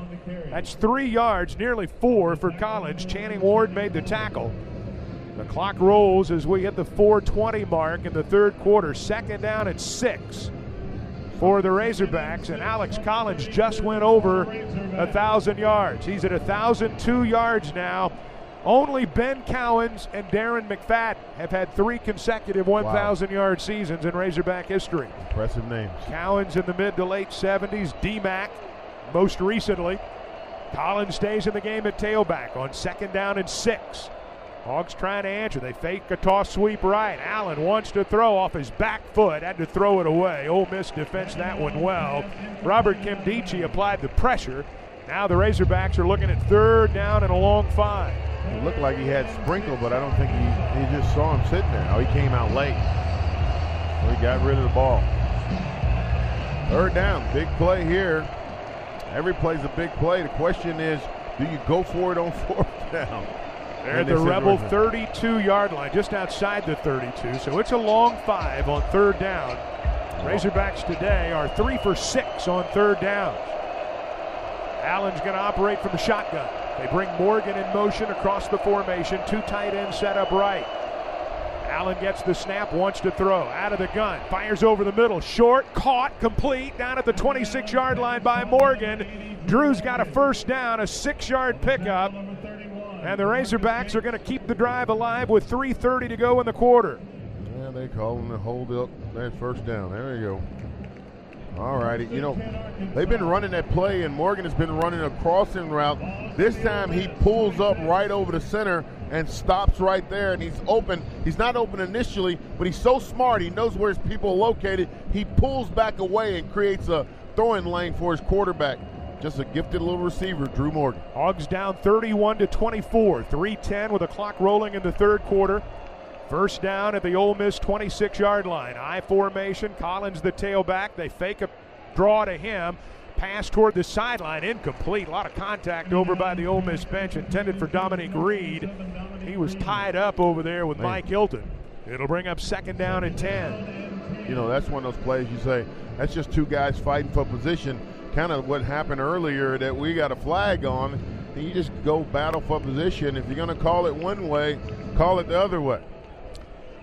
That's three yards, nearly four for Collins. Channing Ward made the tackle. The clock rolls as we hit the 420 mark in the third quarter. Second down at six for the Razorbacks, and Alex Collins just went over a thousand yards. He's at a thousand two yards now. Only Ben Cowins and Darren McFadden have had three consecutive 1,000 yard seasons in Razorback history. Impressive names. Cowens in the mid to late 70s, DMAC most recently. Collins stays in the game at tailback on second down and six. Hogs trying to answer. They fake a toss sweep right. Allen wants to throw off his back foot, had to throw it away. Ole Miss defends that one well. Robert Nkemdiche applied the pressure. Now the Razorbacks are looking at third down and a long five. It looked like he had sprinkle, but I don't think he, he just saw him sitting there. Oh, he came out late. So he got rid of the ball. Third down, big play here. Every play's a big play. The question is, do you go for it on fourth down? They're at the Rebel 32 yard line, just outside the 32. So it's a long five on third down. Razorbacks today are three for six on third down. Allen's going to operate from the shotgun. They bring Morgan in motion across the formation. Two tight ends set up right. Allen gets the snap, wants to throw. Out of the gun, fires over the middle. Short, caught, complete, down at the 26 yard line by Morgan. Drew's got a first down, a six yard pickup. And the Razorbacks are going to keep the drive alive with 3.30 to go in the quarter. Yeah, they call them the hold up. That's first down. There you go. All righty. You know, they've been running that play, and Morgan has been running a crossing route. This time he pulls up right over the center and stops right there, and he's open. He's not open initially, but he's so smart. He knows where his people are located. He pulls back away and creates a throwing lane for his quarterback. Just a gifted little receiver, Drew Morgan. Hogs down 31 to 24. 3-10 with the clock rolling in the third quarter. First down at the Ole Miss 26 yard line. I formation. Collins the tailback. They fake a draw to him. Pass toward the sideline. Incomplete. A lot of contact over by the Ole Miss bench intended for Dominique Reed. He was tied up over there with Mike Hilton. It'll bring up second down and 10. You know, that's one of those plays you say, that's just two guys fighting for position. Kind of what happened earlier that we got a flag on. And you just go battle for position. If you're going to call it one way, call it the other way.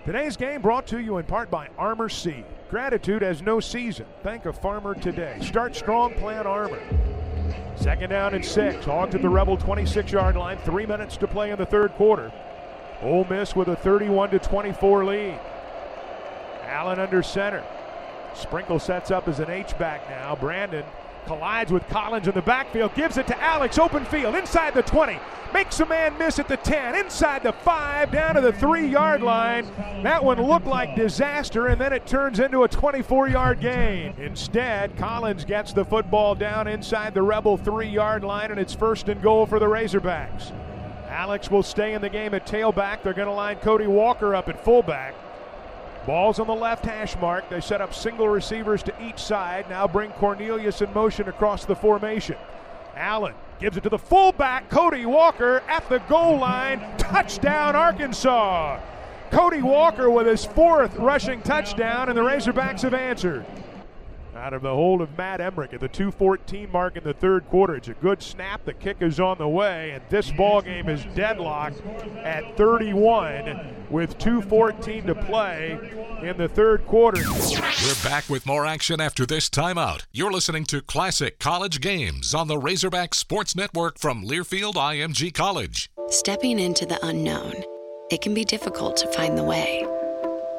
Today's game brought to you in part by Armor Seed. Gratitude has no season. Thank a farmer today. Start strong, plan armor. Second down and six. Hogs at the Rebel 26 yard line. Three minutes to play in the third quarter. Ole Miss with a 31 to 24 lead. Allen under center. Sprinkle sets up as an H-back now. Brandon collides with Collins in the backfield, gives it to Alex, open field, inside the 20, makes a man miss at the 10, inside the 5, down to the 3 yard line. That one looked like disaster, and then it turns into a 24 yard gain. Instead, Collins gets the football down inside the Rebel 3 yard line, and it's first and goal for the Razorbacks. Alex will stay in the game at tailback. They're going to line Cody Walker up at fullback. Ball's on the left hash mark. They set up single receivers to each side. Now bring Cornelius in motion across the formation. Allen gives it to the fullback, Cody Walker, at the goal line. Touchdown, Arkansas. Cody Walker with his fourth rushing touchdown, and the Razorbacks have answered. Out of the hold of Matt Emmerich at the 2:14 mark in the third quarter. It's a good snap. The kick is on the way, and this ball game is deadlocked at 31 with 2:14 to play in the third quarter. We're back with more action after this timeout. You're listening to Classic College Games on the Razorback Sports Network from Learfield IMG College. Stepping into the unknown, it can be difficult to find the way.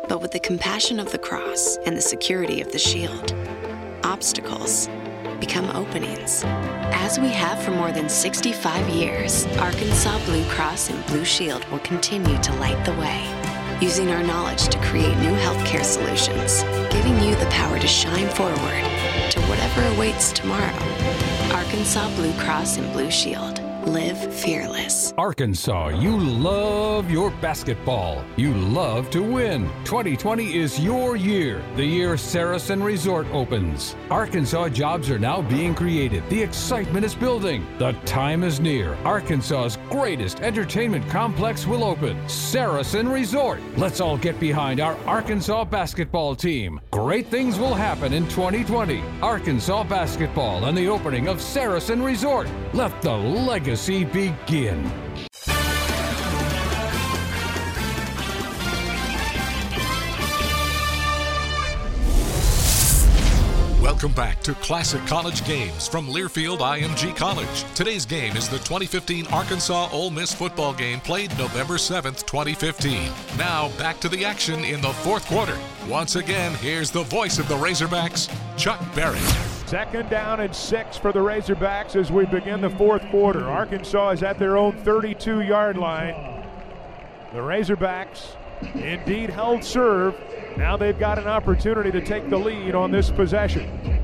But with the compassion of the cross and the security of the shield, obstacles become openings. As we have for more than 65 years, Arkansas Blue Cross and Blue Shield will continue to light the way, using our knowledge to create new healthcare solutions, giving you the power to shine forward to whatever awaits tomorrow. Arkansas Blue Cross and Blue Shield. Live fearless. Arkansas, you love your basketball. You love to win. 2020 is your year, the year Saracen Resort opens. Arkansas jobs are now being created. The excitement is building. The time is near. Arkansas's greatest entertainment complex will open Saracen Resort. Let's all get behind our Arkansas basketball team. Great things will happen in 2020. Arkansas basketball and the opening of Saracen Resort. Let the legacy begin. Welcome back to Classic College Games from Learfield IMG College. Today's game is the 2015 Arkansas Ole Miss football game played November 7th, 2015. Now back to the action in the fourth quarter. Once again, here's the voice of the Razorbacks, Chuck Barrett. Second down and six for the Razorbacks as we begin the fourth quarter. Arkansas is at their own 32 yard line. The Razorbacks indeed held serve. Now they've got an opportunity to take the lead on this possession.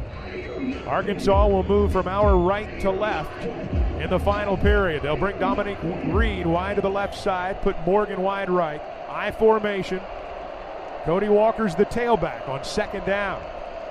Arkansas will move from our right to left in the final period. They'll bring Dominique Reed wide to the left side, put Morgan wide right. I formation. Cody Walker's the tailback on second down.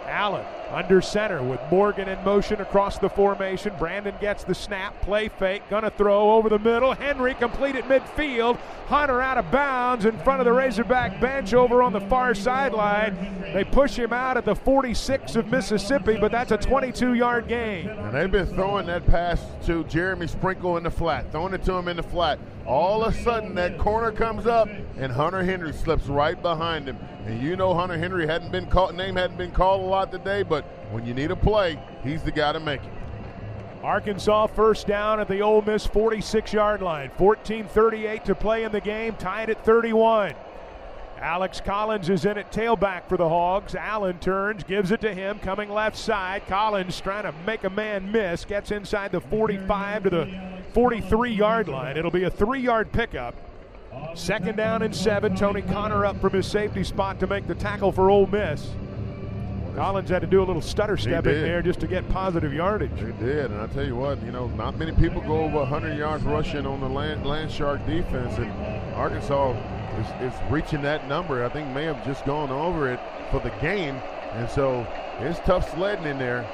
Allen Under center with Morgan in motion across the formation. Brandon gets the snap, play fake, gonna throw over the middle. Henry complete at midfield. Hunter out of bounds in front of the Razorback bench over on the far sideline. They push him out at the 46 of Mississippi, but that's a 22 yard gain. And they've been throwing that pass to Jeremy Sprinkle in the flat, throwing it to him in the flat. All of a sudden, that corner comes up, and Hunter Henry slips right behind him. And you know Hunter Henry hadn't been called, name hadn't been called a lot today, but when you need a play, he's the guy to make it. Arkansas first down at the Ole Miss 46 yard line. 14:38 to play in the game, tied at 31. Alex Collins is in at tailback for the Hogs. Allen turns, gives it to him, coming left side. Collins trying to make a man miss, gets inside the 45 to the 43 yard line. It'll be a three yard pickup. Second down and seven. Tony Conner up from his safety spot to make the tackle for Ole Miss. Collins had to do a little stutter step in there just to get positive yardage. He did, and I tell you what, you know, not many people go over 100 yards rushing on the Land, Land Shark defense, and Arkansas is, is reaching that number. I think may have just gone over it for the game, and so it's tough sledding in there.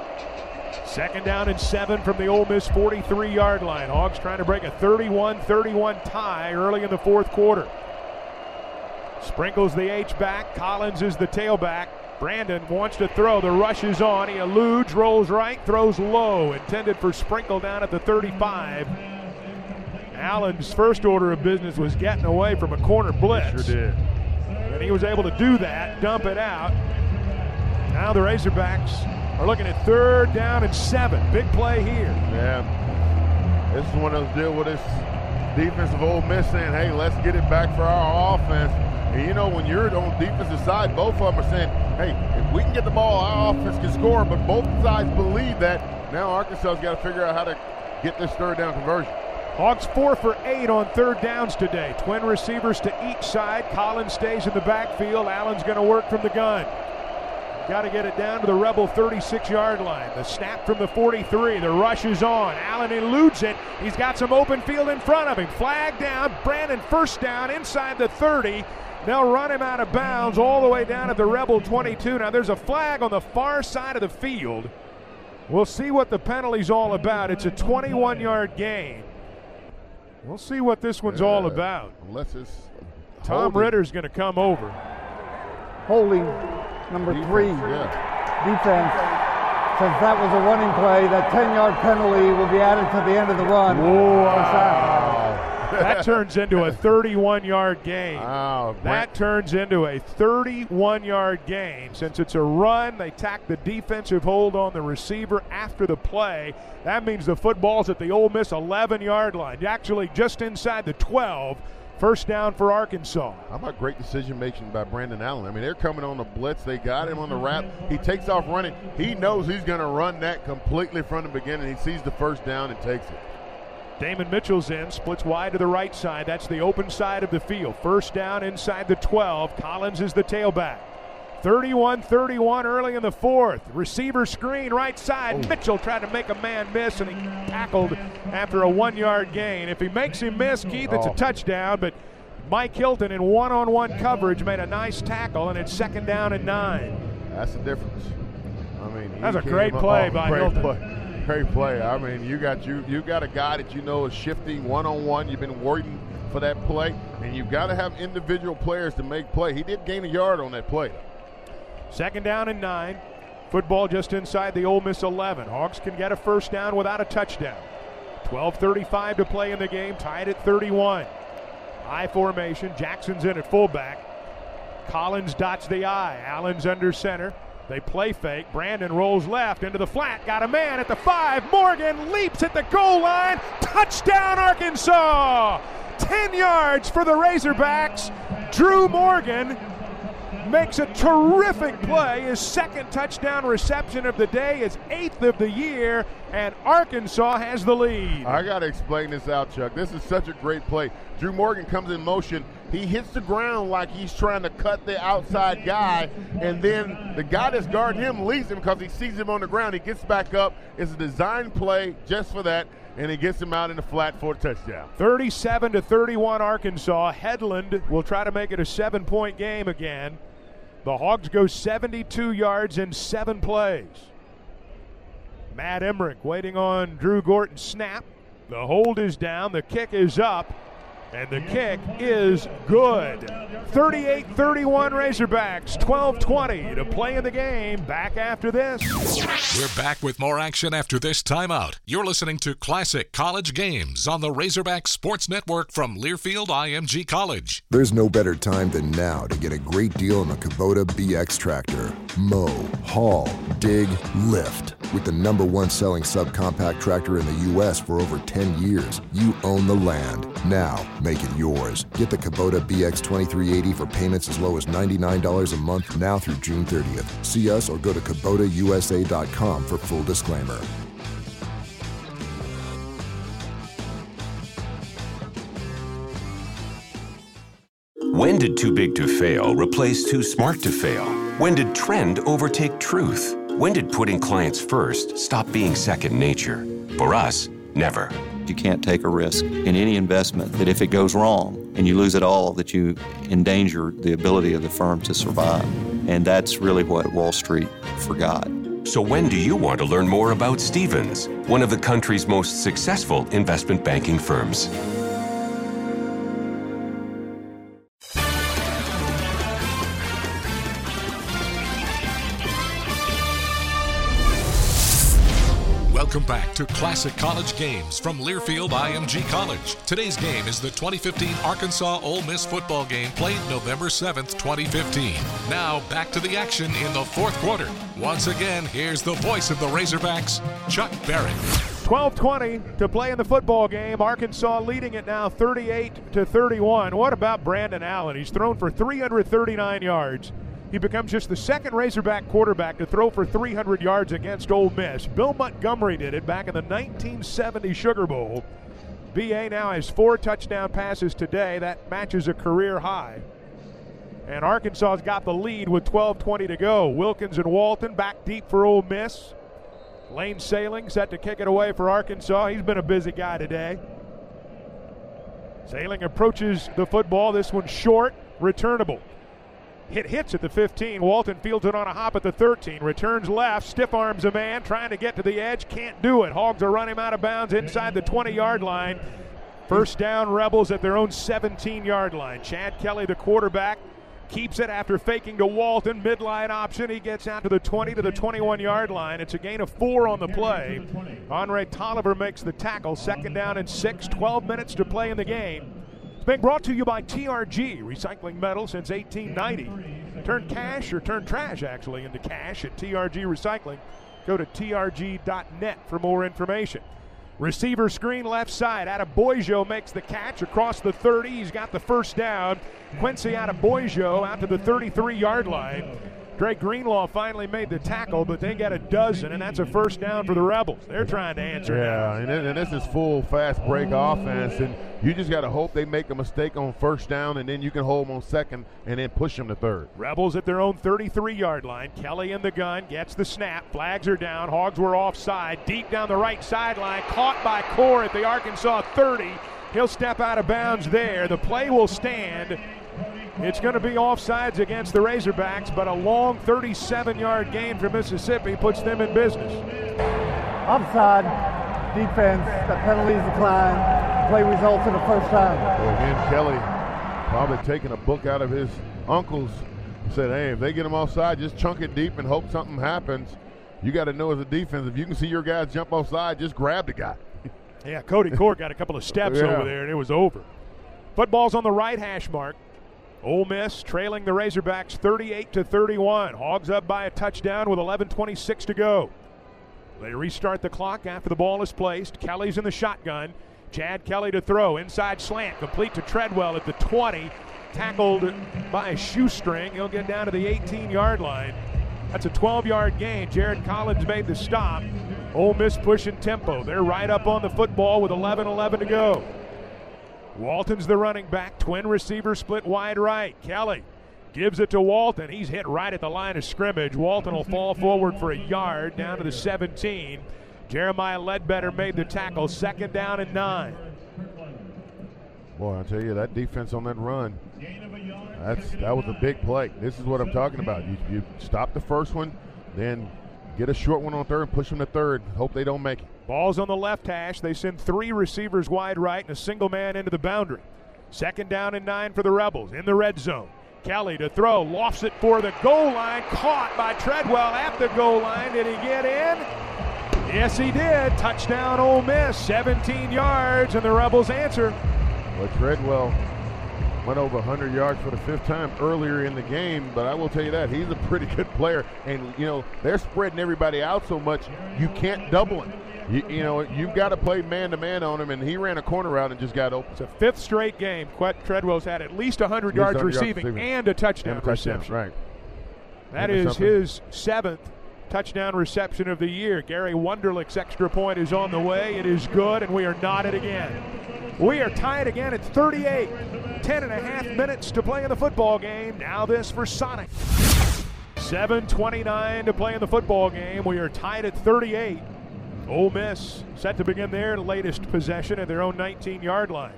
Second down and seven from the Ole Miss 43 yard line. Hogs trying to break a 31 31 tie early in the fourth quarter. Sprinkles the H back. Collins is the tailback. Brandon wants to throw. The rush is on. He eludes, rolls right, throws low. Intended for Sprinkle down at the 35. Allen's first order of business was getting away from a corner blitz. Sure did. And he was able to do that, dump it out. Now the Razorbacks are looking at third down and seven. Big play here. Yeah. This is one of those deal with this defensive Ole Miss saying, hey, let's get it back for our offense. And you know, when you're on the defensive side, both of them are saying, hey, if we can get the ball, our offense can score. But both sides believe that. Now Arkansas's got to figure out how to get this third down conversion. Hawks four for eight on third downs today. Twin receivers to each side. Collins stays in the backfield. Allen's going to work from the gun. Got to get it down to the Rebel 36 yard line. The snap from the 43. The rush is on. Allen eludes it. He's got some open field in front of him. Flag down. Brandon first down inside the 30. They'll run him out of bounds all the way down at the Rebel 22. Now there's a flag on the far side of the field. We'll see what the penalty's all about. It's a 21 yard gain. We'll see what this one's Yeah, all about. Unless it's Tom. Ritter's going to come over. Holding number three defense. Since that was a running play, that 10 yard penalty will be added to the end of the run. that turns into a 31 yard gain. that turns into a 31 yard gain. Since it's a run, they tack the defensive hold on the receiver after the play. That means the football's at the Ole Miss 11 yard line, actually just inside the 12. First down for Arkansas. How about great decision making by Brandon Allen? I mean, they're coming on the blitz. They got him on the wrap. He takes off running. He knows he's going to run that completely from the beginning. He sees the first down and takes it. Damon Mitchell's in, splits wide to the right side. That's the open side of the field. First down inside the 12. Collins is the tailback. 31 31 early in the fourth. Receiver screen right side. Oh. Mitchell tried to make a man miss, and he tackled after a one yard gain. If he makes him miss, Keith, it's a Oh. touchdown, but Mike Hilton in one on one coverage made a nice tackle, and it's second down and nine. That's the difference. I mean, That's a great up- play oh, by great Hilton. Play. Great play. I mean, you got you you got a guy that you know is shifting one on one. You've been waiting for that play, and you've got to have individual players to make play. He did gain a yard on that play. Second down and nine. Football just inside the Ole Miss 11. Hawks can get a first down without a touchdown. 12:35 to play in the game, tied at 31. I formation. Jackson's in at fullback. Collins dots the I. Allen's under center. They play fake. Brandon rolls left into the flat. Got a man at the five. Morgan leaps at the goal line. Touchdown, Arkansas! 10 yards for the Razorbacks. Drew Morgan makes a terrific play. His second touchdown reception of the day, his eighth of the year, and Arkansas has the lead. I got to explain this out, Chuck. This is such a great play. Drew Morgan comes in motion. He hits the ground like he's trying to cut the outside guy, and then the guy that's guarding him leaves him because he sees him on the ground. He gets back up. It's a design play just for that, and he gets him out in the flat for a touchdown. 37 to 31 Arkansas. Hedlund will try to make it a seven point game again. The Hogs go 72 yards in seven plays. Matt Emmerich waiting on Drew Gorton's snap. The hold is down. The kick is up. And the kick is good. 38 31 Razorbacks, 12 20 to play in the game. Back after this. We're back with more action after this timeout. You're listening to Classic College Games on the Razorback Sports Network from Learfield IMG College. There's no better time than now to get a great deal on the Kubota BX tractor. Mow, haul, dig, lift. With the number one selling subcompact tractor in the U.S. for over 10 years, you own the land. Now, make it yours. Get the Kubota BX 2380 for payments as low as $99 a month now through June 30th. See us or go to KubotaUSA.com for full disclaimer. When did too big to fail replace too smart to fail? When did trend overtake truth? When did putting clients first stop being second nature? For us, never. You can't take a risk in any investment that if it goes wrong and you lose it all, that you endanger the ability of the firm to survive. And that's really what Wall Street forgot. So, when do you want to learn more about Stephens, one of the country's most successful investment banking firms? Welcome back to Classic College Games from Learfield IMG College. Today's game is the 2015 Arkansas Ole Miss football game played November 7th, 2015. Now back to the action in the fourth quarter. Once again, here's the voice of the Razorbacks, Chuck Barrett. 12-20 to play in the football game. Arkansas leading it now 38 to 31. What about Brandon Allen? He's thrown for 339 yards. He becomes just the second Razorback quarterback to throw for 300 yards against Ole Miss. Bill Montgomery did it back in the 1970 Sugar Bowl. BA now has four touchdown passes today. That matches a career high. And Arkansas's got the lead with 12-20 to go. Wilkins and Walton back deep for Ole Miss. Lane Sailing set to kick it away for Arkansas. He's been a busy guy today. Sailing approaches the football. This one's short, returnable. Hit hits at the 15. Walton fields it on a hop at the 13. Returns left, stiff arms a man, trying to get to the edge, can't do it. Hogs are running him out of bounds inside the 20 yard line. First down, Rebels at their own 17 yard line. Chad Kelly, the quarterback, keeps it after faking to Walton. Midline option. He gets out to the 20 to the 21 yard line. It's a gain of four on the play. Henre' Toliver makes the tackle. Second down and six. 12 minutes to play in the game. Being brought to you by TRG, recycling metal since 1890. Turn cash or turn trash actually into cash at TRG Recycling. Go to trg.net for more information. Receiver screen left side. Boyjo makes the catch across the 30. He's got the first down. Quincy Boyjo out to the 33 yard line. Drake Greenlaw finally made the tackle, but they got a dozen, and that's a first down for the Rebels. They're trying to answer. Yeah, and, and, this is full fast break offense, and you just got to hope they make a mistake on first down, and then you can hold them on second, and then push them to third. Rebels at their own 33-yard line. Kelly in the gun gets the snap. Flags are down. Hogs were offside. Deep down the right sideline, caught by Core at the Arkansas 30. He'll step out of bounds there. The play will stand. It's going to be offsides against the Razorbacks, but a long 37 yard gain for Mississippi puts them in business. Offside, defense, the penalties decline, play results in the first time. Well, again, Kelly probably taking a book out of his uncle's. Said, hey, if they get him offside, just chunk it deep and hope something happens. You got to know as a defense, if you can see your guys jump offside, just grab the guy. yeah, Cody Core got a couple of steps yeah. over there, and it was over. Football's on the right hash mark. Ole Miss trailing the Razorbacks 38 to 31. Hogs up by a touchdown with 11:26 to go. They restart the clock after the ball is placed. Kelly's in the shotgun. Chad Kelly to throw. Inside slant. Complete to Treadwell at the 20. Tackled by a shoestring. He'll get down to the 18 yard line. That's a 12 yard gain. Jared Collins made the stop. Ole Miss pushing tempo. They're right up on the football with 11 11 to go. Walton's the running back. Twin receiver split wide right. Kelly gives it to Walton. He's hit right at the line of scrimmage. Walton will fall forward for a yard down to the 17. Jeremiah Ledbetter made the tackle. Second down and nine. Boy, I tell you, that defense on that run, that's that was a big play. This is what I'm talking about. You, you stop the first one, then get a short one on third push them to third. Hope they don't make it. Ball's on the left hash. They send three receivers wide right and a single man into the boundary. Second down and nine for the Rebels in the red zone. Kelly to throw, lofts it for the goal line, caught by Treadwell at the goal line. Did he get in? Yes, he did. Touchdown, Ole Miss, 17 yards, and the Rebels answer. But Treadwell went over 100 yards for the fifth time earlier in the game, but I will tell you that he's a pretty good player. And, you know, they're spreading everybody out so much, you can't double him. You, you know, you've got to play man to man on him, and he ran a corner route and just got open. It's a fifth straight game. Quet Treadwell's had at least 100 yards 100 receiving, yards and a touchdown, and a touchdown reception. Right. That is his seventh touchdown reception of the year. Gary Wunderlich's extra point is on the way. It is good, and we are knotted again. We are tied again at 38. 10 and a half minutes to play in the football game. Now this for Sonic. 7.29 to play in the football game. We are tied at 38. Ole Miss set to begin their latest possession at their own 19 yard line.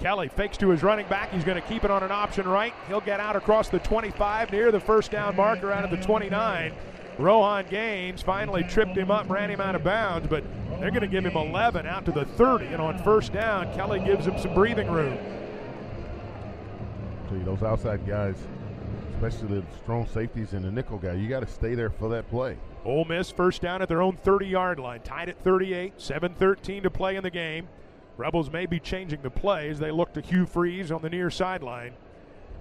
Kelly fakes to his running back. He's going to keep it on an option right. He'll get out across the 25 near the first down marker out of the 29. Rohan Gaines finally tripped him up, ran him out of bounds, but they're going to give him 11 out to the 30. And on first down, Kelly gives him some breathing room. See, those outside guys, especially the strong safeties and the nickel guy, you got to stay there for that play. Ole Miss first down at their own 30 yard line, tied at 38, 7 13 to play in the game. Rebels may be changing the play as they look to Hugh Freeze on the near sideline.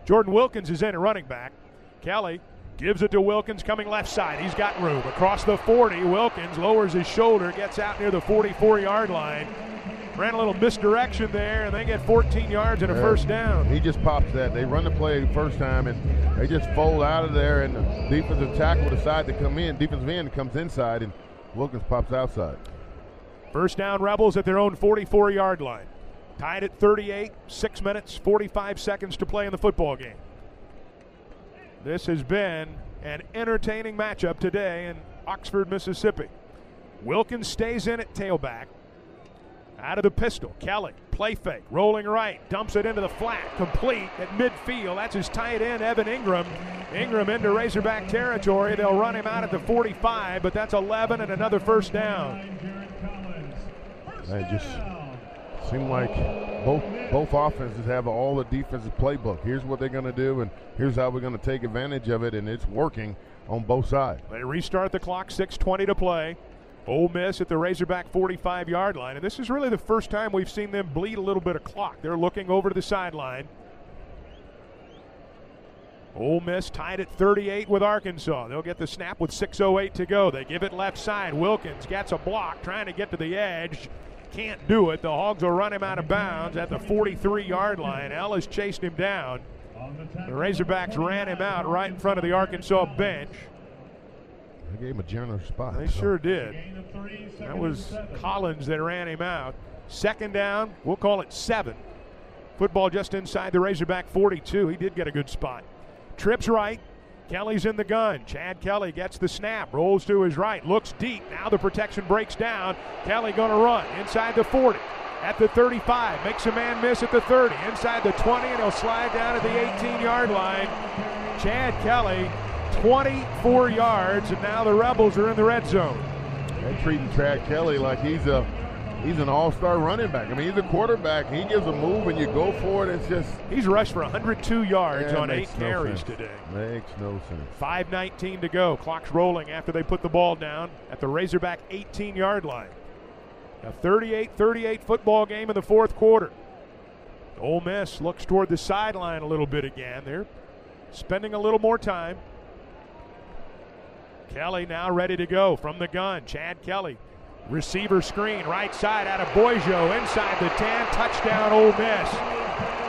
Jordan Wilkins is in at running back. Kelly gives it to Wilkins coming left side. He's got room. Across the 40, Wilkins lowers his shoulder, gets out near the 44 yard line. Ran a little misdirection there, and they get 14 yards and a Yeah. first down. He just pops that. They run the play first time, and they just fold out of there, and the defensive tackle decides to come in. Defensive end comes inside, and Wilkins pops outside. First down, Rebels at their own 44 yard line. Tied at 38, 6 minutes, 45 seconds to play in the football game. This has been an entertaining matchup today in Oxford, Mississippi. Wilkins stays in at tailback. Out of the pistol, Kelly, play fake, rolling right, dumps it into the flat, complete at midfield. That's his tight end, Evan Engram. Engram into Razorback territory. They'll run him out at the 45, but that's 11 and another first down. It just seemed like both both offenses have all the defensive playbook. Here's what they're going to do, and here's how we're going to take advantage of it, and it's working on both sides. They restart the clock, 6.20 to play. Ole Miss at the Razorback 45 yard line. And this is really the first time we've seen them bleed a little bit of clock. They're looking over to the sideline. Ole Miss tied at 38 with Arkansas. They'll get the snap with 6.08 to go. They give it left side. Wilkins gets a block trying to get to the edge. Can't do it. The Hogs will run him out of bounds at the 43 yard line. Ellis chased him down. The Razorbacks ran him out right in front of the Arkansas bench. They gave him a generous spot. They so. sure did. That was Collins that ran him out. Second down, we'll call it seven. Football just inside the Razorback 42. He did get a good spot. Trips right. Kelly's in the gun. Chad Kelly gets the snap, rolls to his right, looks deep. Now the protection breaks down. Kelly going to run inside the 40, at the 35, makes a man miss at the 30, inside the 20, and he'll slide down at the 18 yard line. Chad Kelly, 24 yards, and now the Rebels are in the red zone. They're treating Chad Kelly like he's a he's an all-star running back. I mean, he's a quarterback. He gives a move and you go for it. It's just He's rushed for 102 yards Yeah, on eight no carries sense. today. Makes no sense. 5.19 to go. Clock's rolling after they put the ball down at the Razorback 18 yard line. A 38 38 football game in the fourth quarter. Ole Miss looks toward the sideline a little bit again. They're spending a little more time. Kelly now ready to go from the gun. Chad Kelly. Receiver screen, right side out of Boyjo, inside the 10, touchdown Ole Miss.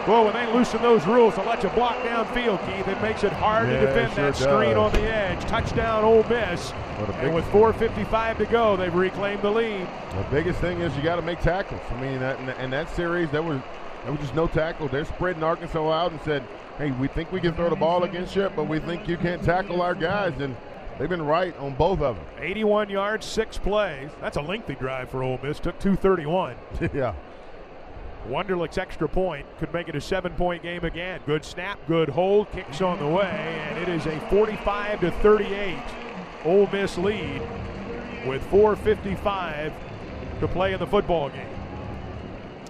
Well, when they loosen those rules to let you block downfield, Keith, it makes it hard Yeah, to defend sure that screen does. on the edge. Touchdown Ole Miss. And with 4.55 to go, they've reclaimed the lead. The biggest thing is you got to make tackles. I mean, that, in, in that series, there was there was just no tackle. They're spreading Arkansas out and said, "Hey, we think we can throw the ball against you, but we think you can't tackle our guys." And they've been right on both of them. 81 yards, six plays. That's a lengthy drive for Ole Miss. Took 231. yeah. Wunderlich's extra point could make it a seven point game again. Good snap, good hold, kicks on the way, and it is a 45 to 38 Ole Miss lead with 4.55 to play in the football game.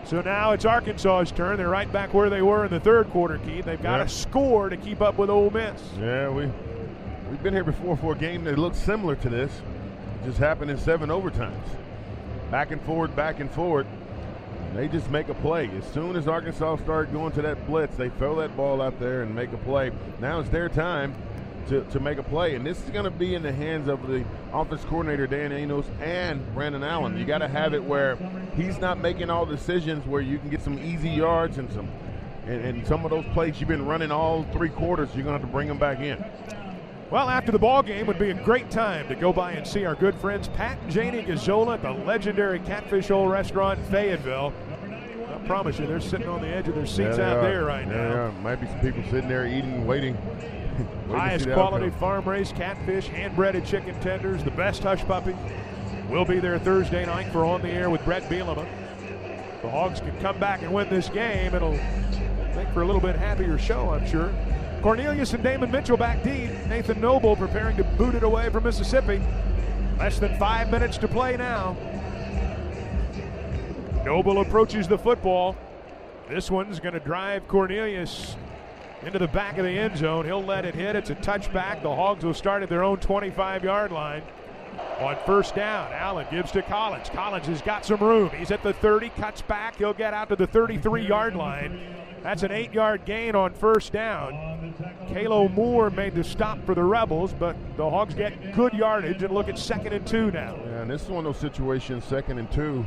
So now it's Arkansas's turn. They're right back where they were in the third quarter, Keith. They've got Yeah. to score to keep up with Ole Miss. Yeah, we we've been here before for a game that looks similar to this. It just happened in seven overtimes. Back and forward, back and forward. They just make a play. As soon as Arkansas started going to that blitz, they throw that ball out there and make a play. Now it's their time to, to make a play. And this is going to be in the hands of the offense coordinator, Dan Enos, and Brandon Allen. You got to have it where he's not making all decisions where you can get some easy yards and some and, and some of those plays you've been running all three quarters, you're going to have to bring them back in. Well, after the ball game would be a great time to go by and see our good friends Pat and Janie Gazzola at the legendary Catfish Hole restaurant in Fayetteville. I promise you, they're sitting on the edge of their seats Yeah, out are. there right Yeah, now. Might be some people sitting there eating, waiting. waiting Highest quality farm raised catfish, hand breaded chicken tenders, the best hush puppy. We'll be there Thursday night for On the Air with Bret Bielema. The Hogs can come back and win this game. It'll make for a little bit happier show, I'm sure. Cornelius and Damon Mitchell back deep. Nathan Noble preparing to boot it away from Mississippi. Less than five minutes to play now. Noble approaches the football. This one's going to drive Cornelius into the back of the end zone. He'll let it hit. It's a touchback. The Hogs will start at their own 25 yard line. On first down, Allen gives to Collins. Collins has got some room. He's at the 30, cuts back. He'll get out to the 33 yard line. That's an eight yard gain on first down. Kalo Moore made the stop for the Rebels, but the Hogs get good yardage and look at second and two now. And this is one of those situations, second and two,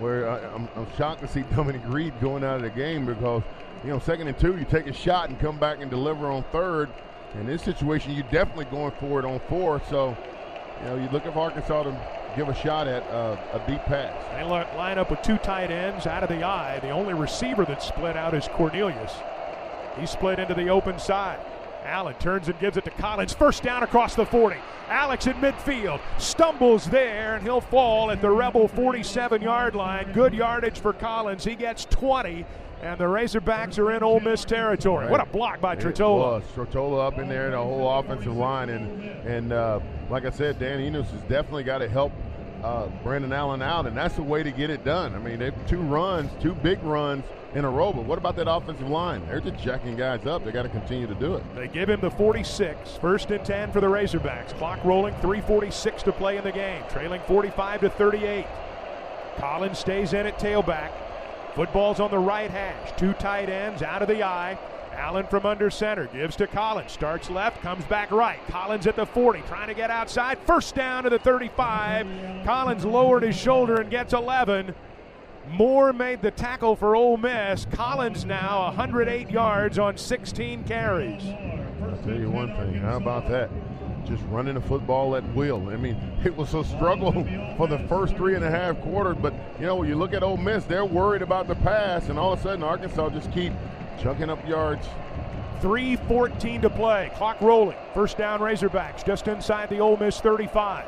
where I, I'm, I'm shocked to see Dominique Reed going out of the game because, you know, second and two, you take a shot and come back and deliver on third. In this situation, you're definitely going for it on four. So, you know, you look at Arkansas to give a shot at uh, a deep pass. They line up with two tight ends out of the eye. The only receiver that's split out is Cornelius. He split into the open side. Allen turns and gives it to Collins. First down across the 40. Alex in midfield stumbles there, and he'll fall at the Rebel 47 yard line. Good yardage for Collins. He gets 20, and the Razorbacks are in Ole Miss territory. What a block by It Tretola. was. Tretola up in there, and the whole offensive line, and and uh, like I said, Dan Enos has definitely got to help uh, Brandon Allen out, and that's the way to get it done. I mean, they've two runs, two big runs in a row, but what about that offensive line? They're just jacking guys up. They got to continue to do it. They give him the 46. First and 10 for the Razorbacks. Clock rolling, 346 to play in the game. Trailing 45 to 38. Collins stays in at tailback. Football's on the right hash. Two tight ends out of the eye. Allen from under center gives to Collins. Starts left, comes back right. Collins at the 40, trying to get outside. First down to the 35. Collins lowered his shoulder and gets 11. Moore made the tackle for Ole Miss. Collins now 108 yards on 16 carries. I'll tell you one thing. How about that? Just running the football at will. I mean, it was a struggle for the first three and a half quarters, but you know, you look at Ole Miss, they're worried about the pass, and all of a sudden Arkansas just keep chucking up yards. 3.14 to play. Clock rolling. First down Razorbacks just inside the Ole Miss 35.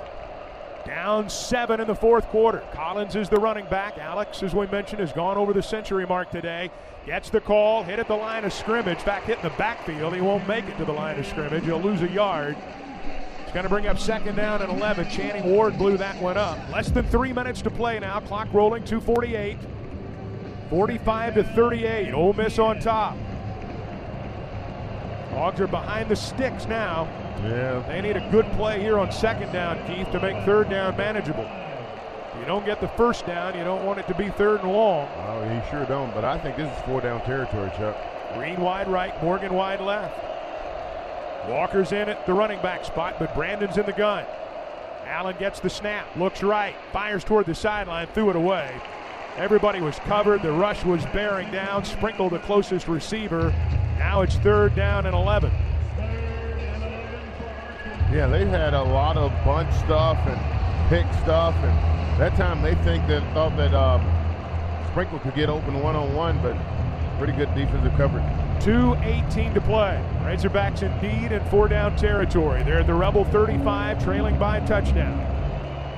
Down seven in the fourth quarter. Collins is the running back. Alex, as we mentioned, has gone over the century mark today. Gets the call, hit at the line of scrimmage. Back hit in the backfield. He won't make it to the line of scrimmage. He'll lose a yard. Going to bring up second down and 11. Channing Ward blew that one up. Less than three minutes to play now. Clock rolling, 248. 45 to 38. Ole Miss on top. Hogs are behind the sticks now. Yeah. They need a good play here on second down, Keith, to make third down manageable. You don't get the first down, you don't want it to be third and long. Oh, he sure don't, but I think this is four down territory, Chuck. Green wide right, Morgan wide left. Walker's in at the running back spot, but Brandon's in the gun. Allen gets the snap, looks right, fires toward the sideline, threw it away. Everybody was covered. The rush was bearing down. Sprinkle the closest receiver. Now it's third down and 11. Yeah, they've had a lot of bunch stuff and pick stuff, and that time they think that thought that um, Sprinkle could get open one on one, but pretty good defensive coverage. 2.18 to play. Razorbacks indeed in four down territory. They're at the Rebel 35, trailing by a touchdown.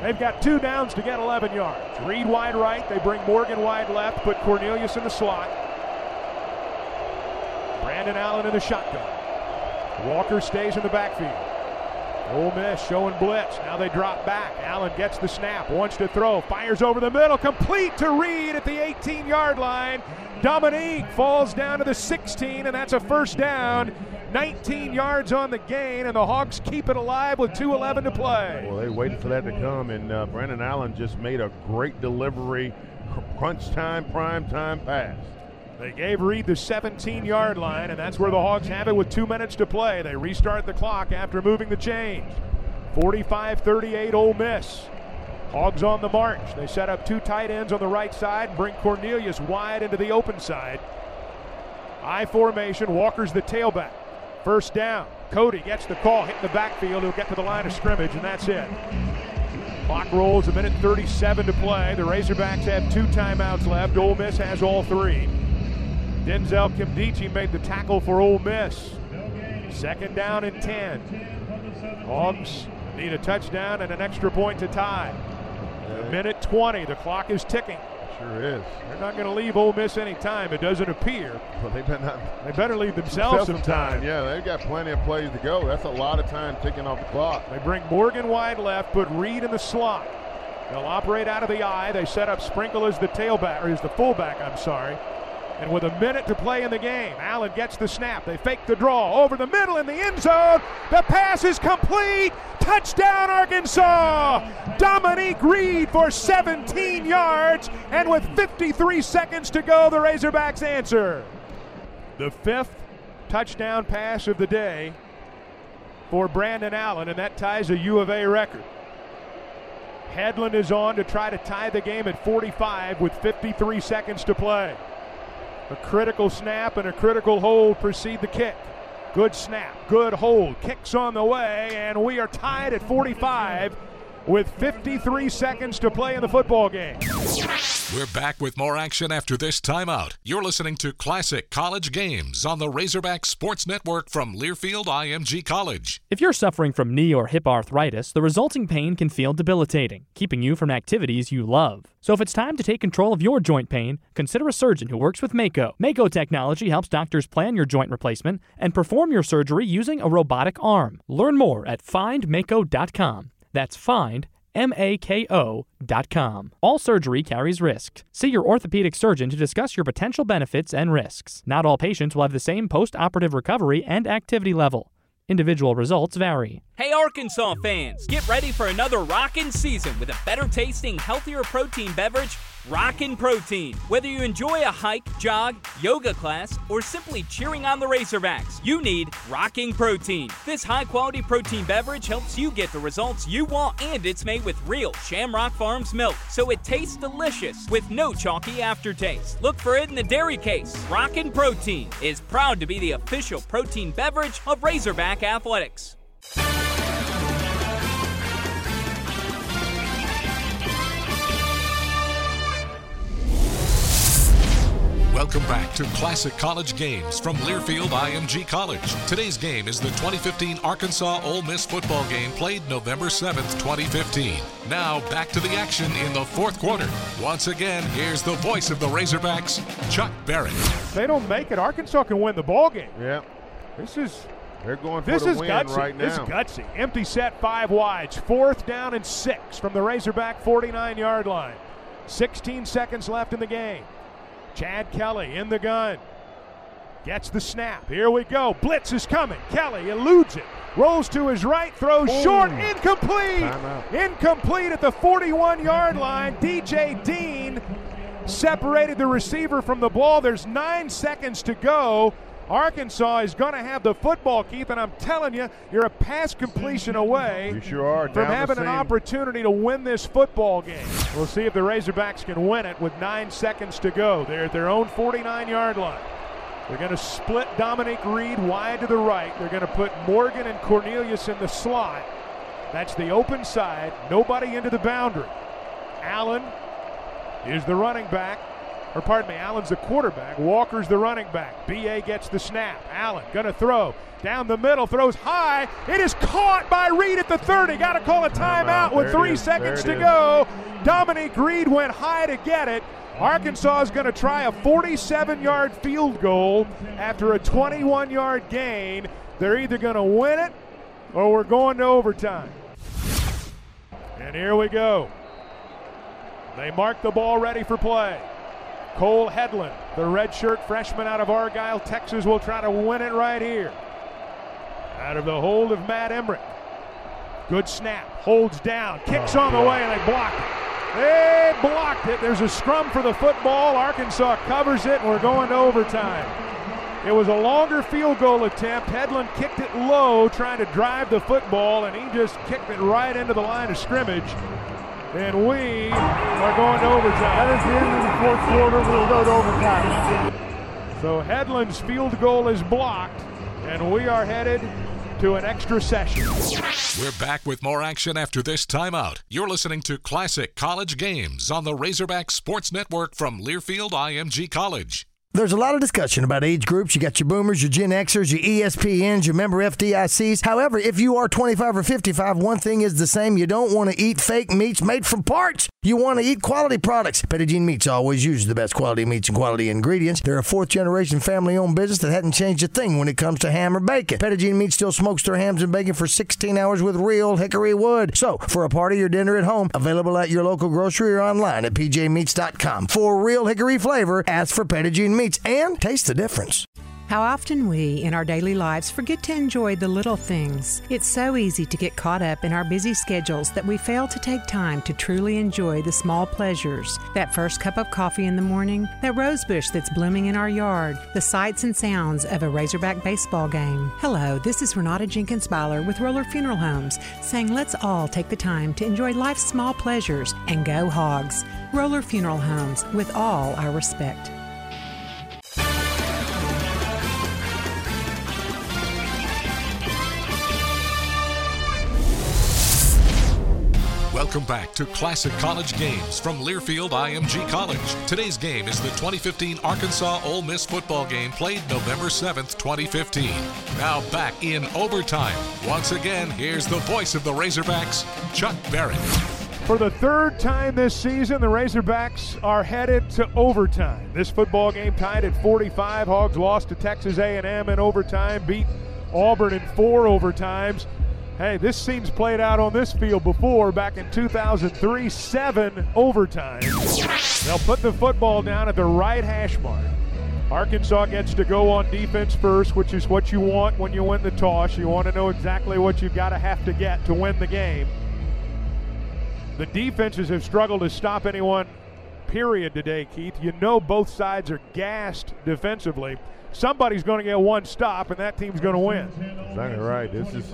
They've got two downs to get 11 yards. Reed wide right. They bring Morgan wide left. Put Cornelius in the slot. Brandon Allen in the shotgun. Walker stays in the backfield. Ole Miss showing blitz. Now they drop back. Allen gets the snap, wants to throw, fires over the middle, complete to Reed at the 18 yard line. Dominique falls down to the 16, and that's a first down. 19 yards on the gain, and the Hawks keep it alive with 2.11 to play. Well, they waited for that to come, and uh, Brandon Allen just made a great delivery, crunch time, prime time pass. They gave Reed the 17 yard line, and that's where the Hawks have it with two minutes to play. They restart the clock after moving the chains. 45 38 Ole Miss. Hogs on the march. They set up two tight ends on the right side, and bring Cornelius wide into the open side. I formation, Walker's the tailback. First down. Cody gets the call, hit the backfield. He'll get to the line of scrimmage, and that's it. Clock rolls, a minute 37 to play. The Razorbacks have two timeouts left. Ole Miss has all three. Denzel Nkemdiche made the tackle for Ole Miss. Second down and 10. Hogs need a touchdown and an extra point to tie. A minute 20. The clock is ticking. Sure is. They're not going to leave Ole Miss any time. It doesn't appear. Well, they better not. They better leave themselves some time. Yeah, they've got plenty of plays to go. That's a lot of time ticking off the clock. They bring Morgan wide left, put Reed in the slot. They'll operate out of the eye. They set up Sprinkle as the tailback, or as the fullback, I'm sorry. And with a minute to play in the game, Allen gets the snap. They fake the draw over the middle in the end zone. The pass is complete. Touchdown, Arkansas! Dominique Reed for 17 yards. And with 53 seconds to go, the Razorbacks answer. The fifth touchdown pass of the day for Brandon Allen, and that ties a U of A record. Hedlund is on to try to tie the game at 45 with 53 seconds to play. A critical snap and a critical hold precede the kick. Good snap, good hold, kicks on the way, and we are tied at 45 with 53 seconds to play in the football game. We're back with more action after this timeout. You're listening to Classic College Games on the Razorback Sports Network from Learfield IMG College. If you're suffering from knee or hip arthritis, the resulting pain can feel debilitating, keeping you from activities you love. So if it's time to take control of your joint pain, consider a surgeon who works with Mako. Mako technology helps doctors plan your joint replacement and perform your surgery using a robotic arm. Learn more at findmako.com. That's find M-A-K-O.com. All surgery carries risk. See your orthopedic surgeon to discuss your potential benefits and risks. Not all patients will have the same post-operative recovery and activity level. Individual results vary. Hey Arkansas fans, get ready for another rockin' season with a better tasting, healthier protein beverage, Rockin' Protein. Whether you enjoy a hike, jog, yoga class, or simply cheering on the Razorbacks, you need Rockin' Protein. This high quality protein beverage helps you get the results you want, and it's made with real Shamrock Farms milk, so it tastes delicious with no chalky aftertaste. Look for it in the dairy case. Rockin' Protein is proud to be the official protein beverage of Razorback Athletics. Welcome back to Classic College Games from Learfield IMG College. Today's game is the 2015 Arkansas Ole Miss football game played November 7th, 2015. Now back to the action in the fourth quarter. Once again, here's the voice of the Razorbacks, Chuck Barrett. If they don't make it, Arkansas can win the ball game. Yeah. This is They're going for this the is win gutsy. right now. This is gutsy. Empty set, five wides. Fourth down and six from the Razorback 49 yard line. 16 seconds left in the game. Chad Kelly in the gun. Gets the snap. Here we go. Blitz is coming. Kelly eludes it. Rolls to his right. Throws short. Incomplete. Incomplete at the 41 yard line. DJ Dean separated the receiver from the ball. There's nine seconds to go. Arkansas is going to have the football, Keith, and I'm telling you, you're a pass completion away You sure are. from having an opportunity to win this football game. We'll see if the Razorbacks can win it with nine seconds to go. They're at their own 49 yard line. They're going to split Dominique Reed wide to the right. They're going to put Morgan and Cornelius in the slot. That's the open side. Nobody into the boundary. Allen is the running back. Or pardon me, Allen's the quarterback. Walker's the running back. BA gets the snap. Allen gonna throw down the middle, throws high. It is caught by Reed at the 30. Got to call a timeout with three seconds to go. Dominique Reed went high to get it. Arkansas is going to try a 47 yard field goal after a 21 yard gain. They're either going to win it or we're going to overtime. And here we go. They mark the ball ready for play. Cole Hedlund, the redshirt freshman out of Argyle, Texas, will try to win it right here. Out of the hold of Matt Emmerich. Good snap. Holds down. Kicks oh, on the way, and they block it. They blocked it. There's a scrum for the football. Arkansas covers it, and we're going to overtime. It was a longer field goal attempt. Headland kicked it low, trying to drive the football, and he just kicked it right into the line of scrimmage. And we are going to overtime. That is the end of the fourth quarter. We'll go to overtime. So Hedlund's field goal is blocked, and we are headed to an extra session. We're back with more action after this timeout. You're listening to Classic College Games on the Razorback Sports Network from Learfield IMG College. There's a lot of discussion about age groups. You got your boomers, your Gen Xers, your ESPNs, your member FDICs. However, if you are 25 or 55, one thing is the same. You don't want to eat fake meats made from parts. You want to eat quality products. Petit Jean Meats always uses the best quality meats and quality ingredients. They're a fourth generation family owned business that hadn't changed a thing when it comes to ham or bacon. Petit Jean Meats still smokes their hams and bacon for 16 hours with real hickory wood. So, for a party or dinner at home, available at your local grocery or online at pjmeats.com. For real hickory flavor, ask for Petit Jean Meats and taste the difference. How often we, in our daily lives, forget to enjoy the little things. It's so easy to get caught up in our busy schedules that we fail to take time to truly enjoy the small pleasures. That first cup of coffee in the morning, that rose bush that's blooming in our yard, the sights and sounds of a Razorback baseball game. Hello, this is Renata Jenkins Byler with Roller Funeral Homes, saying let's all take the time to enjoy life's small pleasures and go hogs. Roller Funeral Homes, with all our respect. Welcome back to Classic College Games from Learfield IMG College. Today's game is the 2015 Arkansas Ole Miss football game played November 7th, 2015. Now back in overtime. Once again, here's the voice of the Razorbacks, Chuck Barrett. For the third time this season, the Razorbacks are headed to overtime. This football game tied at 45. Hogs lost to Texas A&M in overtime, beat Auburn in four overtimes. Hey, this seems played out on this field before back in 2003, seven overtime. They'll put the football down at the right hash mark. Arkansas gets to go on defense first, which is what you want when you win the toss. You want to know exactly what you've got to have to get to win the game. The defenses have struggled to stop anyone, period, today, Keith. You know both sides are gassed defensively. Somebody's going to get one stop, and that team's going to win. Exactly right. This is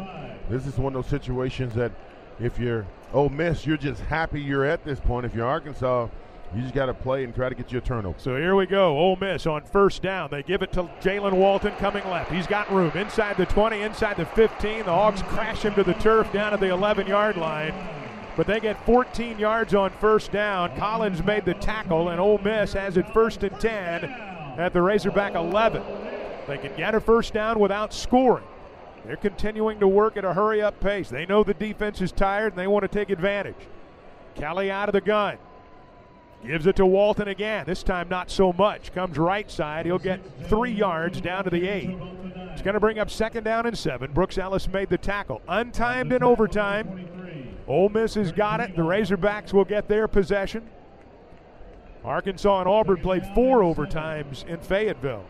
this is one of those situations that if you're Ole Miss, you're just happy you're at this point. If you're Arkansas, you just got to play and try to get you a turnover. So here we go. Ole Miss on first down. They give it to Jaylen Walton coming left. He's got room inside the 20, inside the 15. The Hawks crash him to the turf down at the 11 yard line. But they get 14 yards on first down. Collins made the tackle, and Ole Miss has it first and 10 at the Razorback 11. They can get a first down without scoring. They're continuing to work at a hurry up pace. They know the defense is tired and they want to take advantage. Kelly out of the gun. Gives it to Walton again. This time, not so much. Comes right side. He'll get three yards down to the eight. It's going to bring up second down and seven. Brooks Ellis made the tackle. Untimed in overtime. Ole Miss has got it. The Razorbacks will get their possession. Arkansas and Auburn played four overtimes in Fayetteville.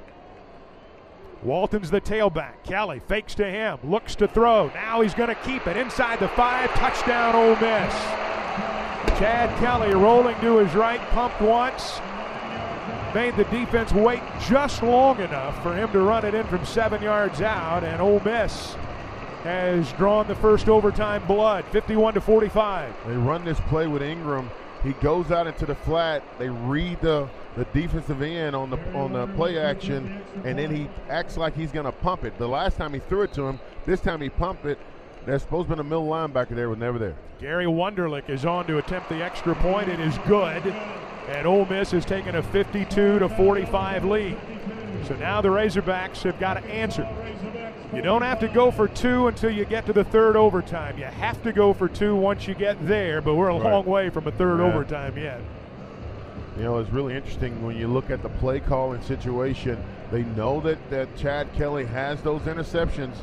Walton's the tailback. Kelly fakes to him, looks to throw. Now he's going to keep it inside the five. Touchdown, Ole Miss. Chad Kelly rolling to his right, pumped once. Made the defense wait just long enough for him to run it in from seven yards out, and Ole Miss has drawn the first overtime blood, 51 to 45. They run this play with Engram. He goes out into the flat. They read the the defensive end on the on the play action, and then he acts like he's going to pump it. The last time he threw it to him, this time he pumped it. There's supposed to be a middle linebacker there, was never there. Gary Wunderlich is on to attempt the extra point. It is good. And Ole Miss has taken a 52 to 45 lead. So now the Razorbacks have got to answer. You don't have to go for two until you get to the third overtime. You have to go for two once you get there, but we're a Right. long way from a third Yeah. overtime yet. You know, it's really interesting when you look at the play calling situation. They know that, that Chad Kelly has those interceptions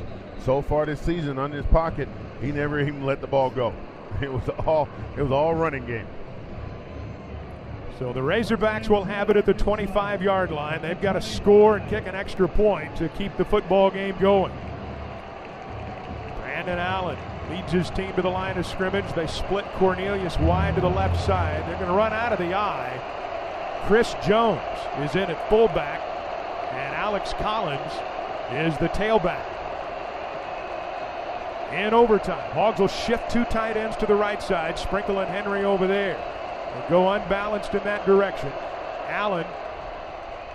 so far this season on his pocket. He never even let the ball go. It was all it was all running game. So the Razorbacks will have it at the 25 yard line. They've got to score and kick an extra point to keep the football game going. Brandon Allen leads his team to the line of scrimmage. They split Cornelius wide to the left side. They're going to run out of the eye. Chris Jones is in at fullback, and Alex Collins is the tailback. In overtime, Hogs will shift two tight ends to the right side, Sprinkle and Henry over there. They go unbalanced in that direction. Allen,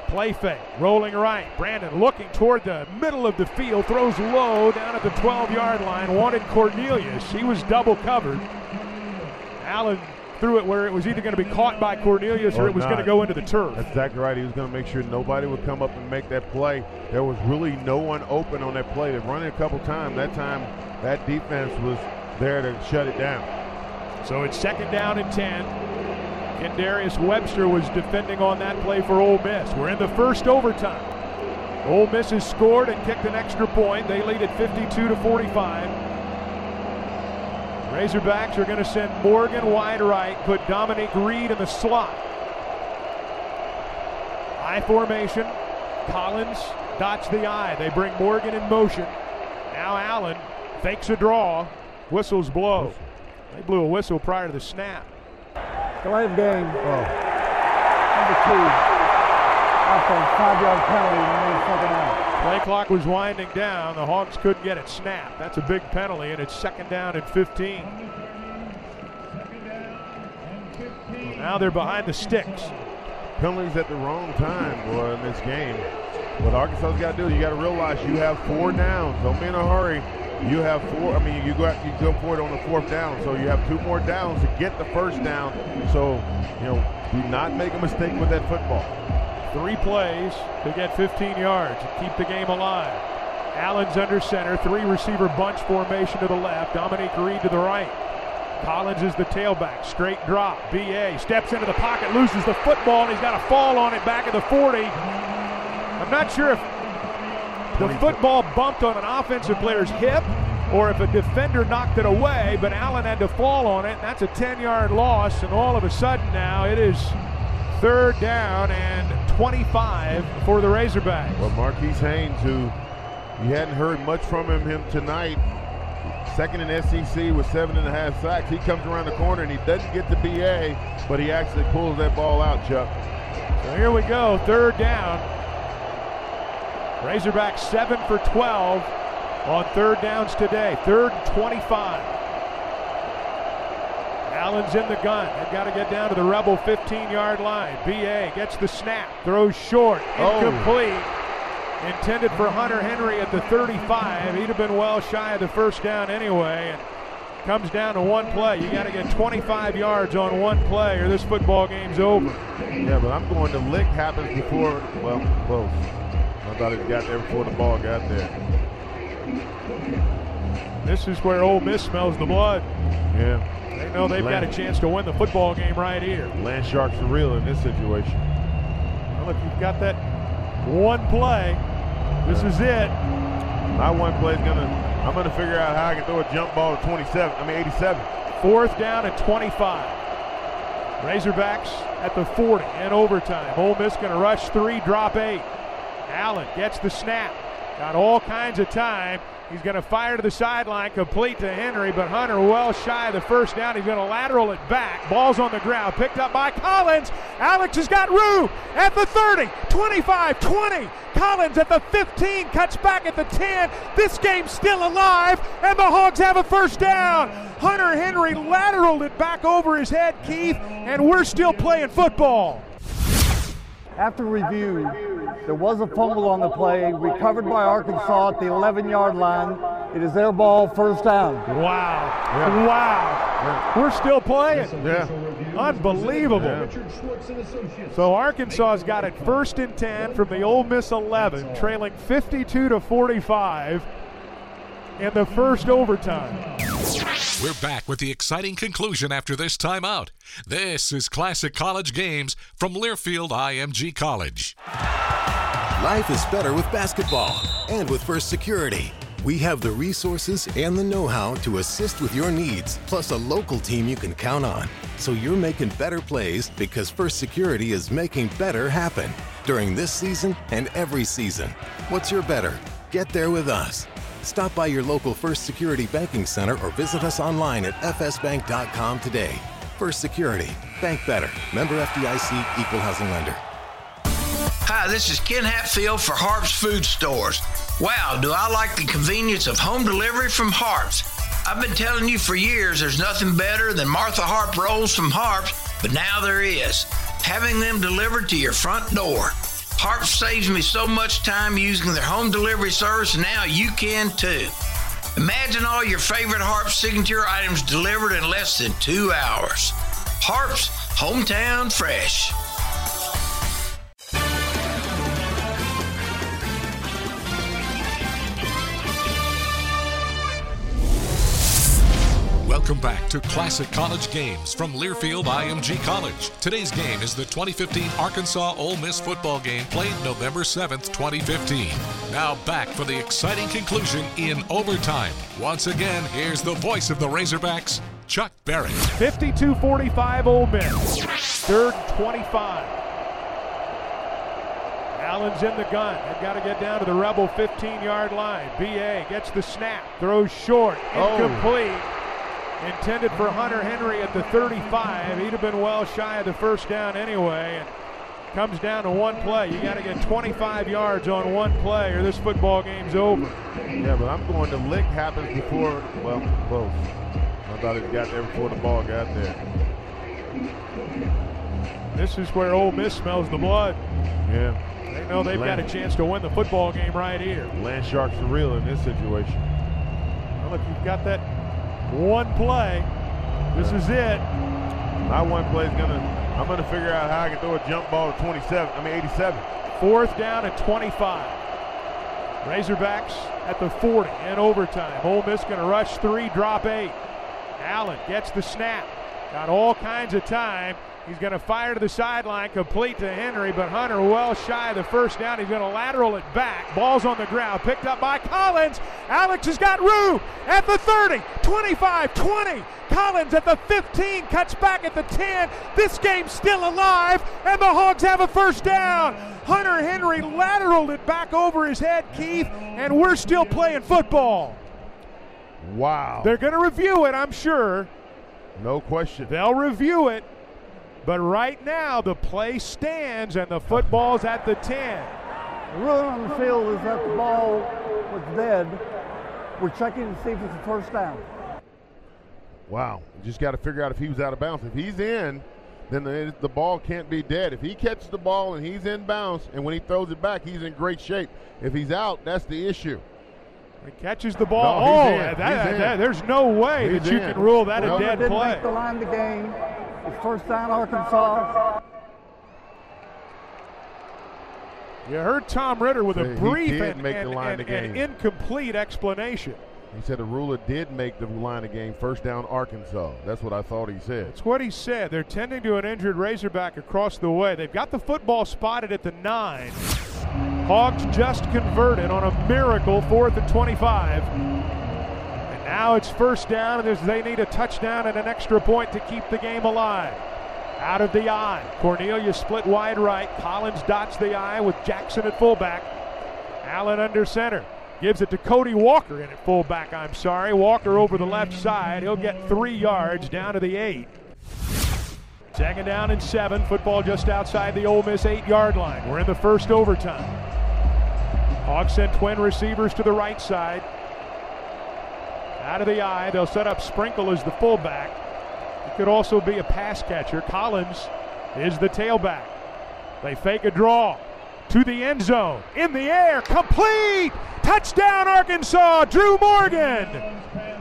play fake, rolling right. Brandon looking toward the middle of the field, throws low down at the 12 yard line. Wanted Cornelius. He was double covered. Allen threw it where it was either going to be caught by Cornelius or, Or it was going to go into the turf. That's exactly right. He was going to make sure nobody would come up and make that play. There was really no one open on that play. They run it a couple times. That time, that defense was there to shut it down. So it's second down and 10. And Darius Webster was defending on that play for Ole Miss. We're in the first overtime. Ole Miss has scored and kicked an extra point. They lead at 52 to 45. Razorbacks are going to send Morgan wide right, put Dominique Reed in the slot. I formation. Collins dots the I. They bring Morgan in motion. Now Allen fakes a draw. Whistles blow. They blew a whistle prior to the snap. Delay of game. Oh. Number two. Offense, five yard penalty, remaining second down. Play clock was winding down. The Hawks couldn't get it snapped. That's a big penalty, and it's second down and 15. Well, now they're behind the sticks. Penalties at the wrong time, boy, in this game. What Arkansas's got to do, you got to realize you have four downs. Don't be in a hurry. You have four. I mean, you go out, you go for it on the fourth down, so you have two more downs to get the first down. So, you know, do not make a mistake with that football. Three plays to get 15 yards and keep the game alive. Allen's under center, three receiver bunch formation to the left. Dominique Reed to the right. Collins is the tailback, straight drop. BA steps into the pocket, loses the football, and he's got a fall on it back at the 40. I'm not sure if the football bumped on an offensive player's hip or if a defender knocked it away, but Allen had to fall on it. And that's a 10 yard loss, and all of a sudden now it is third down and 25 for the Razorbacks. Well, Marquise Haynes, who you hadn't heard much from him, him tonight, second in SEC with seven and a half sacks. He comes around the corner and he doesn't get the BA, but he actually pulls that ball out, Chuck. So here we go, third down. Razorbacks 7 for 12 on third downs today. Third and 25. Allen's in the gun. They've got to get down to the Rebel 15 yard line. BA gets the snap, throws short, Oh. incomplete. Intended for Hunter Henry at the 35. He'd have been well shy of the first down anyway. And comes down to one play. You got to get 25 yards on one play, or this football game's over. Yeah, but I'm going to lick happens before, well, close. I thought it got there before the ball got there. This is where Ole Miss smells the blood. Yeah. They know they've got a chance to win the football game right here. Land Sharks are real in this situation. Well, if you've got that one play, this is it. My one play is gonna. I'm gonna figure out how I can throw a jump ball to 27. I mean 87. Fourth down at 25. Razorbacks at the 40 in overtime. Ole Miss going to rush three, drop eight. Allen gets the snap. Got all kinds of time. He's going to fire to the sideline, complete to Henry, but Hunter well shy of the first down. He's going to lateral it back. Ball's on the ground, picked up by Collins. Alex has got room at the 30, 25, 20. Collins at the 15, cuts back at the 10. This game's still alive, and the Hogs have a first down. Hunter Henry lateraled it back over his head, Keith, and we're still playing football. After review, there was a fumble on the play, recovered by Arkansas at the 11 yard line. It is their ball, first down. Wow. Wow. We're still playing. Yeah. Unbelievable. So Arkansas's got it first and 10 from the Ole Miss 11, trailing 52 to 45 in the first overtime. We're back with the exciting conclusion after this timeout. This is Classic College Games from Learfield IMG College. Life is better with basketball and with First Security. We have the resources and the know how to assist with your needs, plus a local team you can count on. So you're making better plays because First Security is making better happen during this season and every season. What's your better? Get there with us. Stop by your local First Security Banking Center or visit us online at fsbank.com today. First Security. Bank better. Member FDIC equal housing lender. Hi, this is Ken Hatfield for Harps Food Stores. Wow, do I like the convenience of home delivery from Harps. I've been telling you for years there's nothing better than Martha Harp rolls from Harps, but now there is. Having them delivered to your front door. Harps saves me so much time using their home delivery service, now you can too. Imagine all your favorite Harp signature items delivered in less than two hours. Harps, hometown fresh. Welcome back to Classic College Games from Learfield IMG College. Today's game is the 2015 Arkansas Ole Miss football game played November 7th, 2015. Now back for the exciting conclusion in overtime. Once again, here's the voice of the Razorbacks, Chuck Barrett. 52 45 Ole Miss. Third 25. Allen's in the gun. They've got to get down to the Rebel 15 yard line. BA gets the snap, throws short, oh. incomplete. Intended for Hunter Henry at the 35. He'd have been well shy of the first down anyway. And comes down to one play. You got to get 25 yards on one play, or this football game's over. Yeah, but I'm going to lick happens before, well, close. I thought it got there before the ball got there. This is where Ole Miss smells the blood. Yeah. They know they've got a chance to win the football game right here. Land Sharks are real in this situation. Well, if you've got that one play, this is it. My one play is gonna. I'm gonna figure out how I can throw a jump ball to 27. I mean 87. Fourth down at 25. Razorbacks at the 40 in overtime. Ole Miss going to rush three, drop eight. Allen gets the snap. Got all kinds of time. He's going to fire to the sideline, complete to Henry, but Hunter well shy of the first down. He's going to lateral it back. Ball's on the ground, picked up by Collins. Alex has got room at the 30, 25, 20. Collins at the 15, cuts back at the 10. This game's still alive, and the Hogs have a first down. Hunter Henry lateraled it back over his head, Keith, and we're still playing football. Wow. They're going to review it, I'm sure. No question. They'll review it. But right now, the play stands and the football's at the 10. The ruling on the field is that the ball was dead. We're checking to see if it's a first down. Wow. You just got to figure out if he was out of bounds. If he's in, then the, the ball can't be dead. If he catches the ball and he's in bounds, and when he throws it back, he's in great shape. If he's out, that's the issue. He catches the ball. No, oh, that, that, there's no way he's that you in. can rule that no, a dead didn't play. make the line of the game. It's first down, Arkansas. You heard Tom Ritter with a brief and, make the and- line and- of and incomplete explanation. He said the ruler did make the line of game first down Arkansas. That's what I thought he said. That's what he said. They're tending to an injured Razorback across the way. They've got the football spotted at the nine. Hogs just converted on a miracle, fourth and 25. And now it's first down, and they need a touchdown and an extra point to keep the game alive. Out of the eye. Cornelius split wide right. Collins dots the eye with Jackson at fullback. Allen under center. Gives it to Cody Walker in at fullback, I'm sorry. Walker over the left side. He'll get three yards down to the eight. Second down and seven. Football just outside the Ole Miss eight yard line. We're in the first overtime. Hogs sent twin receivers to the right side. Out of the eye. They'll set up Sprinkle as the fullback. He could also be a pass catcher. Collins is the tailback. They fake a draw to the end zone. In the air, complete! Touchdown, Arkansas! Drew Morgan!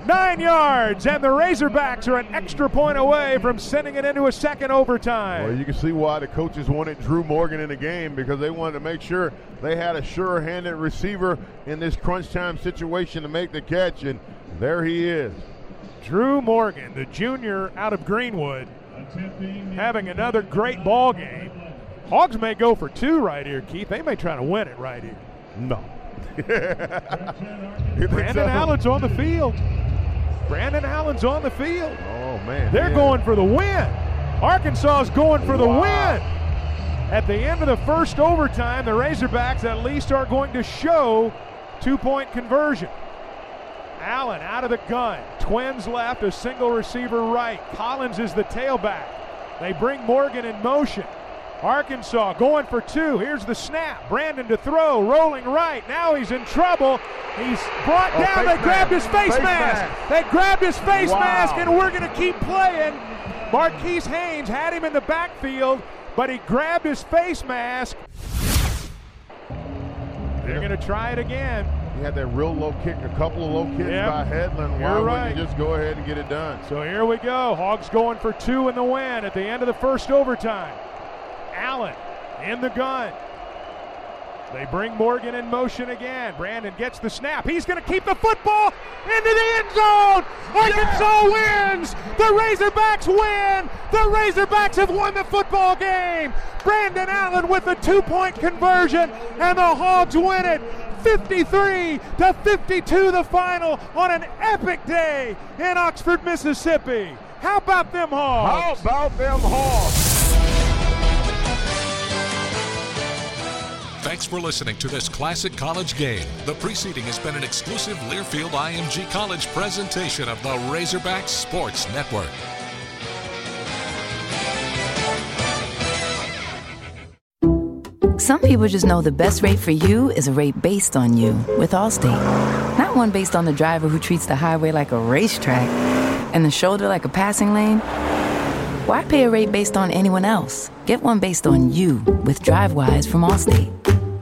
Nine yards, and the Razorbacks are an extra point away from sending it into a second overtime. Well, you can see why the coaches wanted Drew Morgan in the game because they wanted to make sure they had a sure handed receiver in this crunch time situation to make the catch, and there he is. Drew Morgan, the junior out of Greenwood, having another great ball game. Hogs may go for two right here, Keith. They may try to win it right here. No. Brandon uh, Allen's on the field. Brandon Allen's on the field. Oh, man. They're yeah. going for the win. Arkansas is going for the Wow. win. At the end of the first overtime, the Razorbacks at least are going to show two point conversion. Allen out of the gun. Twins left, a single receiver right. Collins is the tailback. They bring Morgan in motion. Arkansas going for two. Here's the snap. Brandon to throw, rolling right. Now he's in trouble. He's brought Oh, down. They grabbed his face, Face mask. mask. They grabbed his face Wow. mask, and we're going to keep playing. Marquise Haynes had him in the backfield, but he grabbed his face mask. They're going to try it again. He had that real low kick, a couple of low kicks Yep. by Hedlund. Why right. wouldn't you just go ahead and get it done? So here we go. Hogs going for two in the win at the end of the first overtime. Allen in the gun. They bring Morgan in motion again. Brandon gets the snap. He's going to keep the football into the end zone. Arkansas wins. The Razorbacks win. The Razorbacks have won the football game. Brandon Allen with a two-point conversion, and the Hogs win it. 53 to 52 the final on an epic day in Oxford, Mississippi. How about them Hogs? How about them Hogs? Thanks for listening to this classic college game. The preceding has been an exclusive Learfield IMG College presentation of the Razorback Sports Network. Some people just know the best rate for you is a rate based on you with Allstate. Not one based on the driver who treats the highway like a racetrack and the shoulder like a passing lane. Why pay a rate based on anyone else? Get one based on you with DriveWise from Allstate.